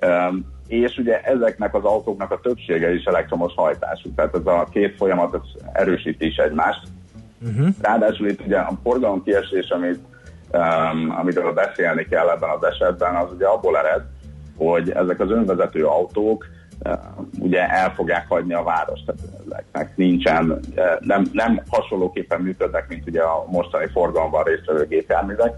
[SPEAKER 16] Um, és ugye ezeknek az autóknak a többsége is elektromos hajtású, tehát ez a két folyamat ez erősíti is egymást.
[SPEAKER 3] Uh-huh.
[SPEAKER 16] Ráadásul itt ugye a forgalom kiesés, amit, um, amiről beszélni kell ebben az esetben, az ugye abból ered, hogy ezek az önvezető autók uh, ugye el fogják hagyni a várost, tehát nincsen, uh, nem, nem hasonlóképpen működnek, mint ugye a mostani forgalomban résztvevő gépjárművek,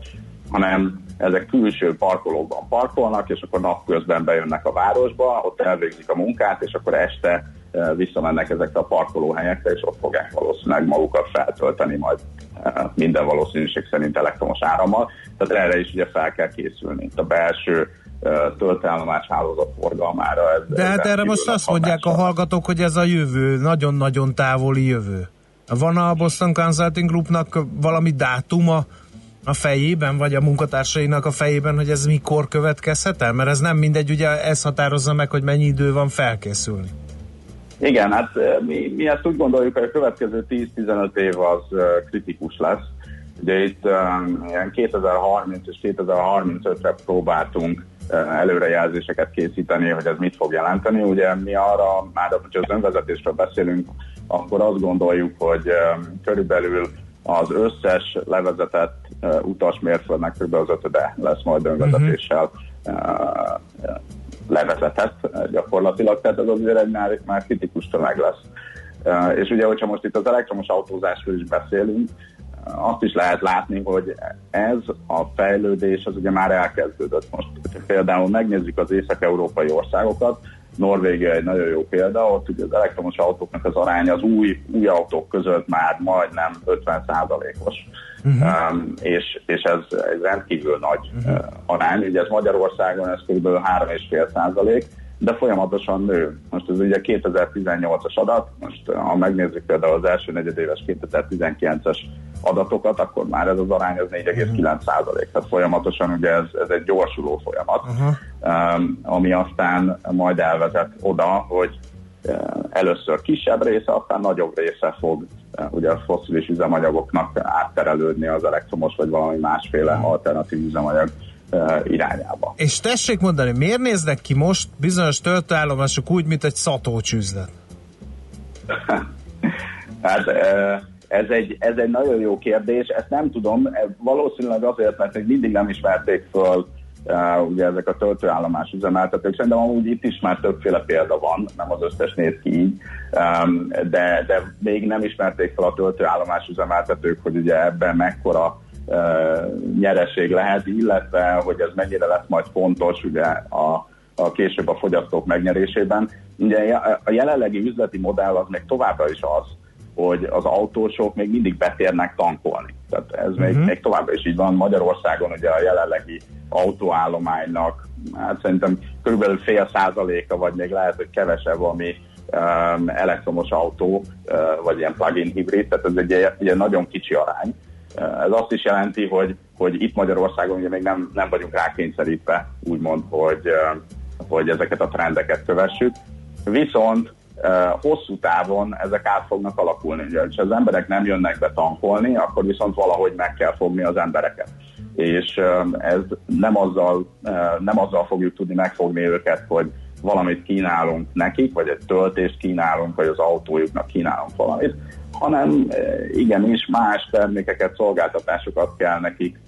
[SPEAKER 16] hanem ezek külső parkolókban parkolnak, és akkor napközben bejönnek a városba, ott elvégzik a munkát, és akkor este visszamennek ezekre a parkolóhelyekre, és ott fogják valószínűleg magukat feltölteni majd eh, minden valószínűség szerint elektromos árammal. Tehát erre is ugye fel kell készülni. Itt a belső eh, tölteállomás hálózat forgalmára. Ez,
[SPEAKER 3] De hát erre most azt mondják a hallgatók, hogy ez a jövő, nagyon-nagyon távoli jövő. Van a Boston Consulting Groupnak valami dátuma a fejében, vagy a munkatársainak a fejében, hogy ez mikor következhet el? Mert ez nem mindegy, ugye ez határozza meg, hogy mennyi idő van felkészülni.
[SPEAKER 16] Igen, hát mi, mi ezt úgy gondoljuk, hogy a következő 10-15 év az kritikus lesz. Ugye itt um, ilyen 2030 és 2035-re próbáltunk előrejelzéseket készíteni, hogy ez mit fog jelenteni. Ugye mi arra, már hogyha az önvezetésről beszélünk, akkor azt gondoljuk, hogy körülbelül az összes levezetett uh, utasmérföldnek kb. az ötöde lesz majd önvezetéssel uh, levezetett uh, gyakorlatilag, tehát ez azért egy már, már kritikus tömeg lesz. És ugye, hogyha most itt az elektromos autózásról is beszélünk, azt is lehet látni, hogy ez a fejlődés az ugye már elkezdődött most. Ha például megnézzük az észak-európai országokat, Norvégia egy nagyon jó példa, ott ugye az elektromos autóknak az aránya az új, új autók között már majdnem 50%-os. Uh-huh. Um, és, és ez egy rendkívül nagy uh, arány. Ugye ez Magyarországon ez kb. 3,5 százalék, de folyamatosan nő. Most ez ugye 2018-as adat, most uh, ha megnézzük például az első negyedéves 2019-es adatokat, akkor már ez az arány az 4,9 százalék. Tehát folyamatosan ugye ez, ez egy gyorsuló folyamat,
[SPEAKER 3] Aha.
[SPEAKER 16] um, ami aztán majd elvezet oda, hogy uh, először kisebb része, aztán nagyobb része fog uh, ugye a fosszilis üzemanyagoknak átterelődni az elektromos vagy valami másféle alternatív üzemanyag uh, irányába.
[SPEAKER 3] És tessék mondani, miért néznek ki most bizonyos töltőállomások úgy, mint egy szatócsüzlet?
[SPEAKER 16] Hát eh, ez egy, ez egy nagyon jó kérdés, ezt nem tudom, valószínűleg azért, mert még mindig nem ismerték föl uh, ugye ezek a töltőállomás üzemeltetők. Szerintem amúgy itt is már többféle példa van, nem az összes néz ki így, um, de, de még nem ismerték fel a töltőállomás üzemeltetők, hogy ugye ebben mekkora nyereség lehet, illetve hogy ez mennyire lesz majd fontos ugye a, a később a fogyasztók megnyerésében. Ugye a jelenlegi üzleti modell az még továbbra is az, hogy az autósok még mindig betérnek tankolni. Tehát ez uh-huh. még, még továbbra is így van. Magyarországon ugye a jelenlegi autóállománynak hát szerintem körülbelül fél százaléka, vagy még lehet, hogy kevesebb, ami um, elektromos autó, uh, vagy ilyen plug-in hibrid, tehát ez egy, egy nagyon kicsi arány. Uh, ez azt is jelenti, hogy, hogy itt Magyarországon ugye még nem, nem vagyunk rákényszerítve, úgymond, hogy, uh, hogy ezeket a trendeket kövessük. Viszont hosszú távon ezek át fognak alakulni. Ha az emberek nem jönnek be tankolni, akkor viszont valahogy meg kell fogni az embereket. És ez nem azzal, nem azzal fogjuk tudni megfogni őket, hogy valamit kínálunk nekik, vagy egy töltést kínálunk, vagy az autójuknak kínálunk valamit, hanem igenis más termékeket, szolgáltatásokat kell nekik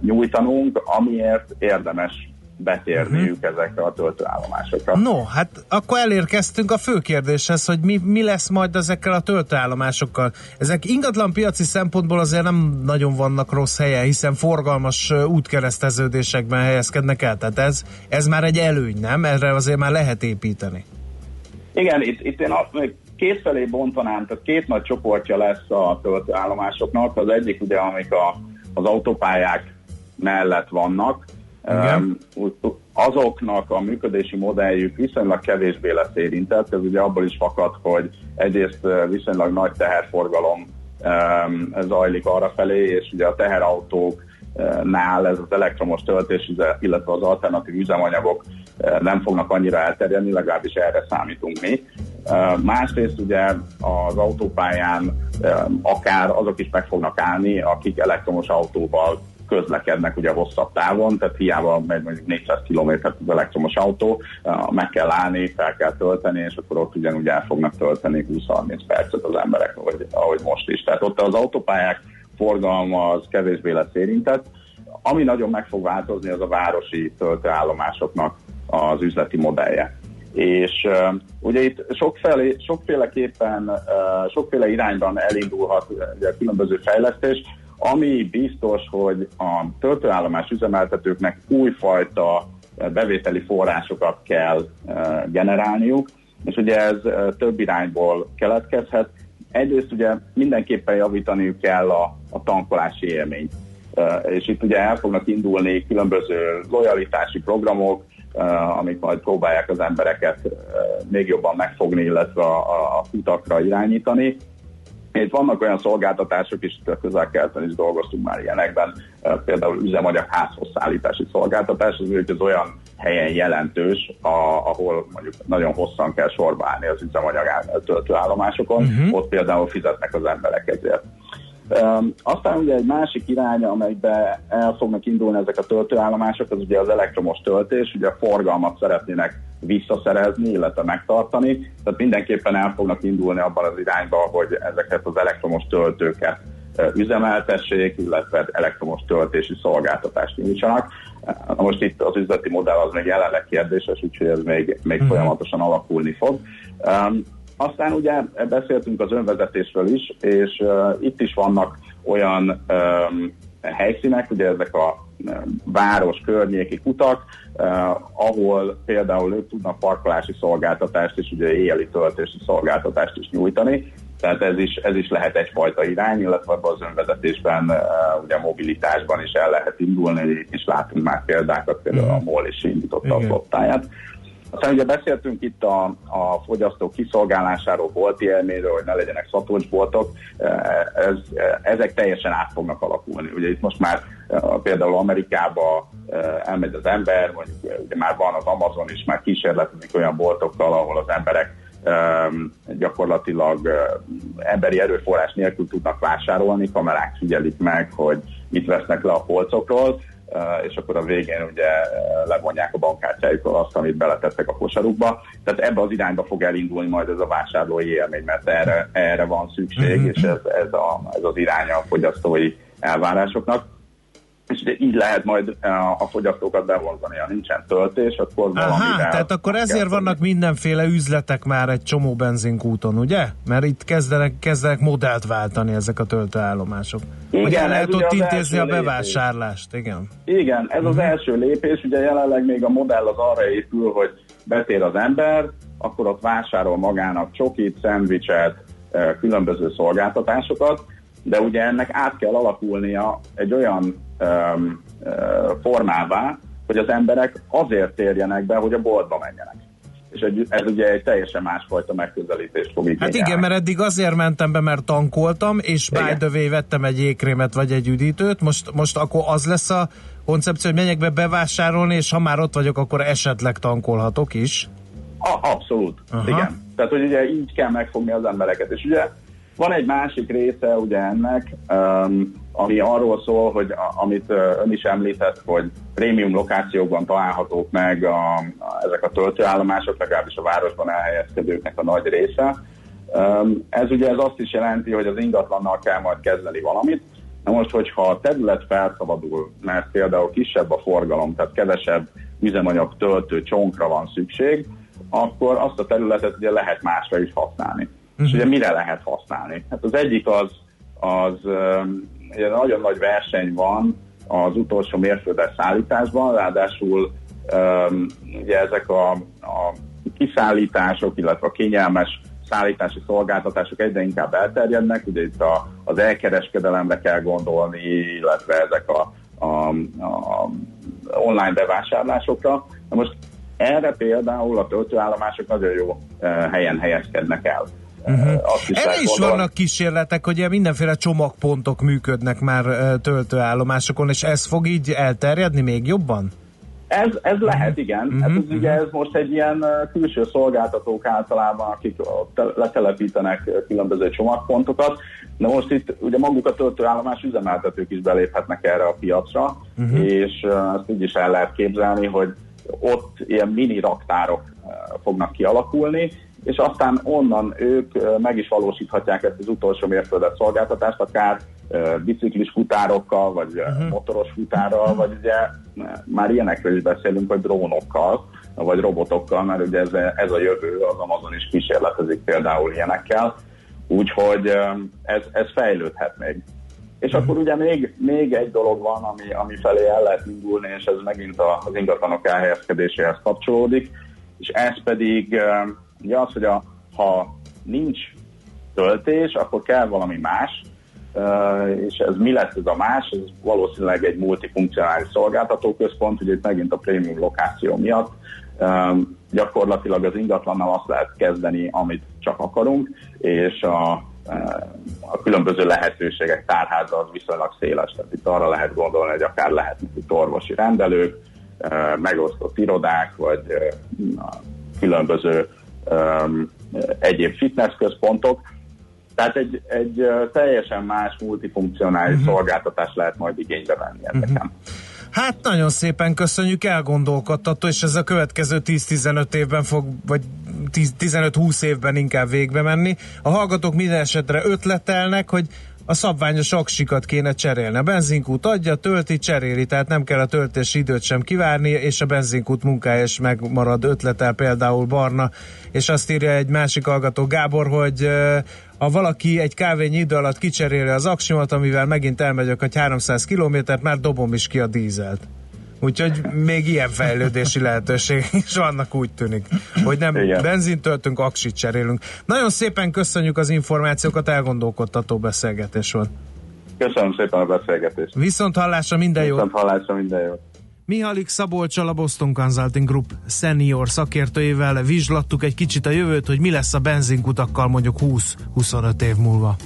[SPEAKER 16] nyújtanunk, amiért érdemes betérniük uh-huh. ezekre a töltőállomásokra.
[SPEAKER 3] No, hát akkor elérkeztünk a fő kérdéshez, hogy mi, mi lesz majd ezekkel a töltőállomásokkal. Ezek ingatlan piaci szempontból azért nem nagyon vannak rossz helyen, hiszen forgalmas útkereszteződésekben helyezkednek el, tehát ez, ez már egy előny, nem? Erre azért már lehet építeni.
[SPEAKER 16] Igen, itt, itt én azt még két felé bontanám, tehát két nagy csoportja lesz a töltőállomásoknak. Az egyik ugye, amik a, az autópályák mellett vannak, igen. azoknak a működési modelljük viszonylag kevésbé lesz érintett, ez ugye abból is fakad, hogy egyrészt viszonylag nagy teherforgalom zajlik arra felé, és ugye a teherautóknál ez az elektromos töltés, illetve az alternatív üzemanyagok nem fognak annyira elterjedni, legalábbis erre számítunk mi. Másrészt ugye az autópályán akár azok is meg fognak állni, akik elektromos autóval közlekednek ugye hosszabb távon, tehát hiába megy mondjuk 400 km az elektromos autó, meg kell állni, fel kell tölteni, és akkor ott ugyanúgy el fognak tölteni 20-30 percet az emberek, ahogy, ahogy most is. Tehát ott az autópályák forgalma az kevésbé lesz érintett. Ami nagyon meg fog változni, az a városi töltőállomásoknak az üzleti modellje. És uh, ugye itt sokféle, sokféleképpen, uh, sokféle irányban elindulhat ugye, különböző fejlesztés. Ami biztos, hogy a töltőállomás üzemeltetőknek újfajta eh, bevételi forrásokat kell eh, generálniuk, és ugye ez eh, több irányból keletkezhet. Egyrészt ugye mindenképpen javítaniuk kell a, a tankolási élményt. És itt ugye el fognak indulni különböző lojalitási programok, amik majd próbálják az embereket még jobban megfogni, illetve a, a, a utakra irányítani. Itt vannak olyan szolgáltatások is, a közel is dolgoztunk már ilyenekben, például üzemanyag házhoz szállítási szolgáltatás, az, az olyan helyen jelentős, ahol mondjuk nagyon hosszan kell sorba állni az üzemanyag töltőállomásokon, uh-huh. ott például fizetnek az emberek ezért. Um, aztán ugye egy másik irány, amelybe el fognak indulni ezek a töltőállomások, az ugye az elektromos töltés, ugye a forgalmat szeretnének visszaszerezni, illetve megtartani, tehát mindenképpen el fognak indulni abban az irányba, hogy ezeket az elektromos töltőket üzemeltessék, illetve elektromos töltési szolgáltatást nyújtsanak. Most itt az üzleti modell az még jelenleg kérdéses, úgyhogy ez még, még uh-huh. folyamatosan alakulni fog. Um, aztán ugye beszéltünk az önvezetésről is, és uh, itt is vannak olyan um, helyszínek, ugye ezek a város környéki kutak, uh, ahol például ők tudnak parkolási szolgáltatást és ugye éjjeli töltési szolgáltatást is nyújtani, tehát ez is, ez is lehet egyfajta irány, illetve ebben az önvezetésben, uh, ugye a mobilitásban is el lehet indulni, és látunk már példákat, például a MOL is indította a flottáját. Aztán ugye beszéltünk itt a, a fogyasztók kiszolgálásáról, bolti élményről, hogy ne legyenek szatocsboltok, ez, ezek teljesen át fognak alakulni. Ugye itt most már például Amerikába elmegy az ember, mondjuk ugye már van az Amazon is, már kísérletezik olyan boltokkal, ahol az emberek gyakorlatilag emberi erőforrás nélkül tudnak vásárolni, kamerák figyelik meg, hogy mit vesznek le a polcokról, és akkor a végén ugye levonják a bankkártyájukról azt, amit beletettek a kosarukba. Tehát ebbe az irányba fog elindulni majd ez a vásárlói élmény, mert erre, erre van szükség, uh-huh. és ez, ez, a, ez az iránya a fogyasztói elvárásoknak. És így lehet majd a, a fogyasztókat bevonzani. Ha nincsen töltés, akkor
[SPEAKER 3] Aha,
[SPEAKER 16] valamivel...
[SPEAKER 3] tehát akkor ezért vannak mindenféle üzletek már egy csomó benzinkúton, ugye? Mert itt kezdenek, kezdenek modellt váltani ezek a töltőállomások.
[SPEAKER 16] Igen,
[SPEAKER 3] hogy el lehet ott intézni a
[SPEAKER 16] lépés.
[SPEAKER 3] bevásárlást, igen.
[SPEAKER 16] Igen, ez az első lépés, ugye jelenleg még a modell az arra épül, hogy betér az ember, akkor ott vásárol magának csokit, szendvicset, eh, különböző szolgáltatásokat, de ugye ennek át kell alakulnia egy olyan formává, hogy az emberek azért térjenek be, hogy a boltba menjenek. És egy, ez ugye egy teljesen másfajta megközelítést fog igényelni.
[SPEAKER 3] Hát igen, mert eddig azért mentem be, mert tankoltam, és by the way vettem egy jégkrémet vagy egy üdítőt, most, most akkor az lesz a koncepció, hogy menjek be bevásárolni, és ha már ott vagyok, akkor esetleg tankolhatok is.
[SPEAKER 16] A, abszolút,
[SPEAKER 3] Aha.
[SPEAKER 16] igen. Tehát, hogy ugye így kell megfogni az embereket. És ugye van egy másik része ugye ennek, um, ami arról szól, hogy a, amit ön is említett, hogy prémium lokációkban találhatók meg a, a, ezek a töltőállomások, legalábbis a városban elhelyezkedőknek a nagy része. Ez ugye ez azt is jelenti, hogy az ingatlannal kell majd kezdeni valamit. Na most, hogyha a terület felszabadul, mert például kisebb a forgalom, tehát kevesebb üzemanyag töltő csonkra van szükség, akkor azt a területet ugye lehet másra is használni. Uh-huh. És ugye mire lehet használni? Hát az egyik az, az ugye nagyon nagy verseny van az utolsó mérföldes szállításban, ráadásul um, ugye ezek a, a kiszállítások, illetve a kényelmes szállítási szolgáltatások egyre inkább elterjednek, ugye itt a, az elkereskedelemre kell gondolni, illetve ezek a, a, a online bevásárlásokra. Na most erre például a töltőállomások nagyon jó helyen helyezkednek el.
[SPEAKER 3] Uh-huh.
[SPEAKER 16] Azt is
[SPEAKER 3] Erre is vannak kísérletek, hogy mindenféle csomagpontok működnek már ö, töltőállomásokon, és ez fog így elterjedni még jobban?
[SPEAKER 16] Ez, ez lehet, igen.
[SPEAKER 3] Mhm,
[SPEAKER 16] Hát ez ugye ez most egy ilyen ö, külső szolgáltatók általában, akik letelepítenek különböző csomagpontokat. De most itt ugye maguk a töltőállomás üzemeltetők is beléphetnek erre a piacra,
[SPEAKER 17] Mhm.
[SPEAKER 16] és ö, azt úgy is el lehet képzelni, hogy ott ilyen mini raktárok fognak kialakulni, és aztán onnan ők meg is valósíthatják ezt az utolsó mérföldet szolgáltatást, akár biciklis futárokkal, vagy uh-huh. motoros futárral, vagy ugye már ilyenekről is beszélünk, vagy drónokkal, vagy robotokkal, mert ugye ez, ez a jövő, az Amazon is kísérletezik például ilyenekkel, úgyhogy ez, ez fejlődhet még. És akkor ugye még, még egy dolog van, ami, ami felé el lehet indulni, és ez megint az ingatlanok elhelyezkedéséhez kapcsolódik, és ez pedig ugye az, hogy a, ha nincs töltés, akkor kell valami más, és ez mi lesz ez a más? Ez valószínűleg egy multifunkcionális szolgáltatóközpont, ugye itt megint a prémium lokáció miatt. Gyakorlatilag az ingatlannal azt lehet kezdeni, amit csak akarunk, és a, a különböző lehetőségek tárháza az viszonylag széles. Tehát itt arra lehet gondolni, hogy akár lehetnek itt orvosi rendelők, megosztott irodák, vagy különböző um, egyéb fitnessközpontok. Tehát egy, egy teljesen más multifunkcionális uh-huh. szolgáltatást lehet majd igénybe venni ezeken.
[SPEAKER 3] Hát nagyon szépen köszönjük, elgondolkodtató, és ez a következő 10-15 évben fog, vagy 10 15-20 évben inkább végbe menni. A hallgatók minden esetre ötletelnek, hogy a szabványos aksikat kéne cserélni. A benzinkút adja, tölti, cseréli, tehát nem kell a töltési időt sem kivárni, és a benzinkút munkája is megmarad, ötletel például Barna, és azt írja egy másik hallgató Gábor, hogy ha valaki egy kávényi idő alatt kicseréli az aksimat, amivel megint elmegyek egy 300 kilométert, már dobom is ki a dízelt. Úgyhogy még ilyen fejlődési lehetőség is vannak, úgy tűnik, hogy nem
[SPEAKER 16] Igen.
[SPEAKER 3] benzint töltünk, aksit cserélünk. Nagyon szépen köszönjük az információkat, elgondolkodtató beszélgetés volt.
[SPEAKER 16] Köszönöm szépen a beszélgetést.
[SPEAKER 3] Viszont hallásra minden jót!
[SPEAKER 16] Viszont hallásra minden jót!
[SPEAKER 3] Mihalik Szabolcsal a Boston Consulting Group senior szakértőjével vizslattuk egy kicsit a jövőt, hogy mi lesz a benzinkutakkal mondjuk 20-25 év múlva.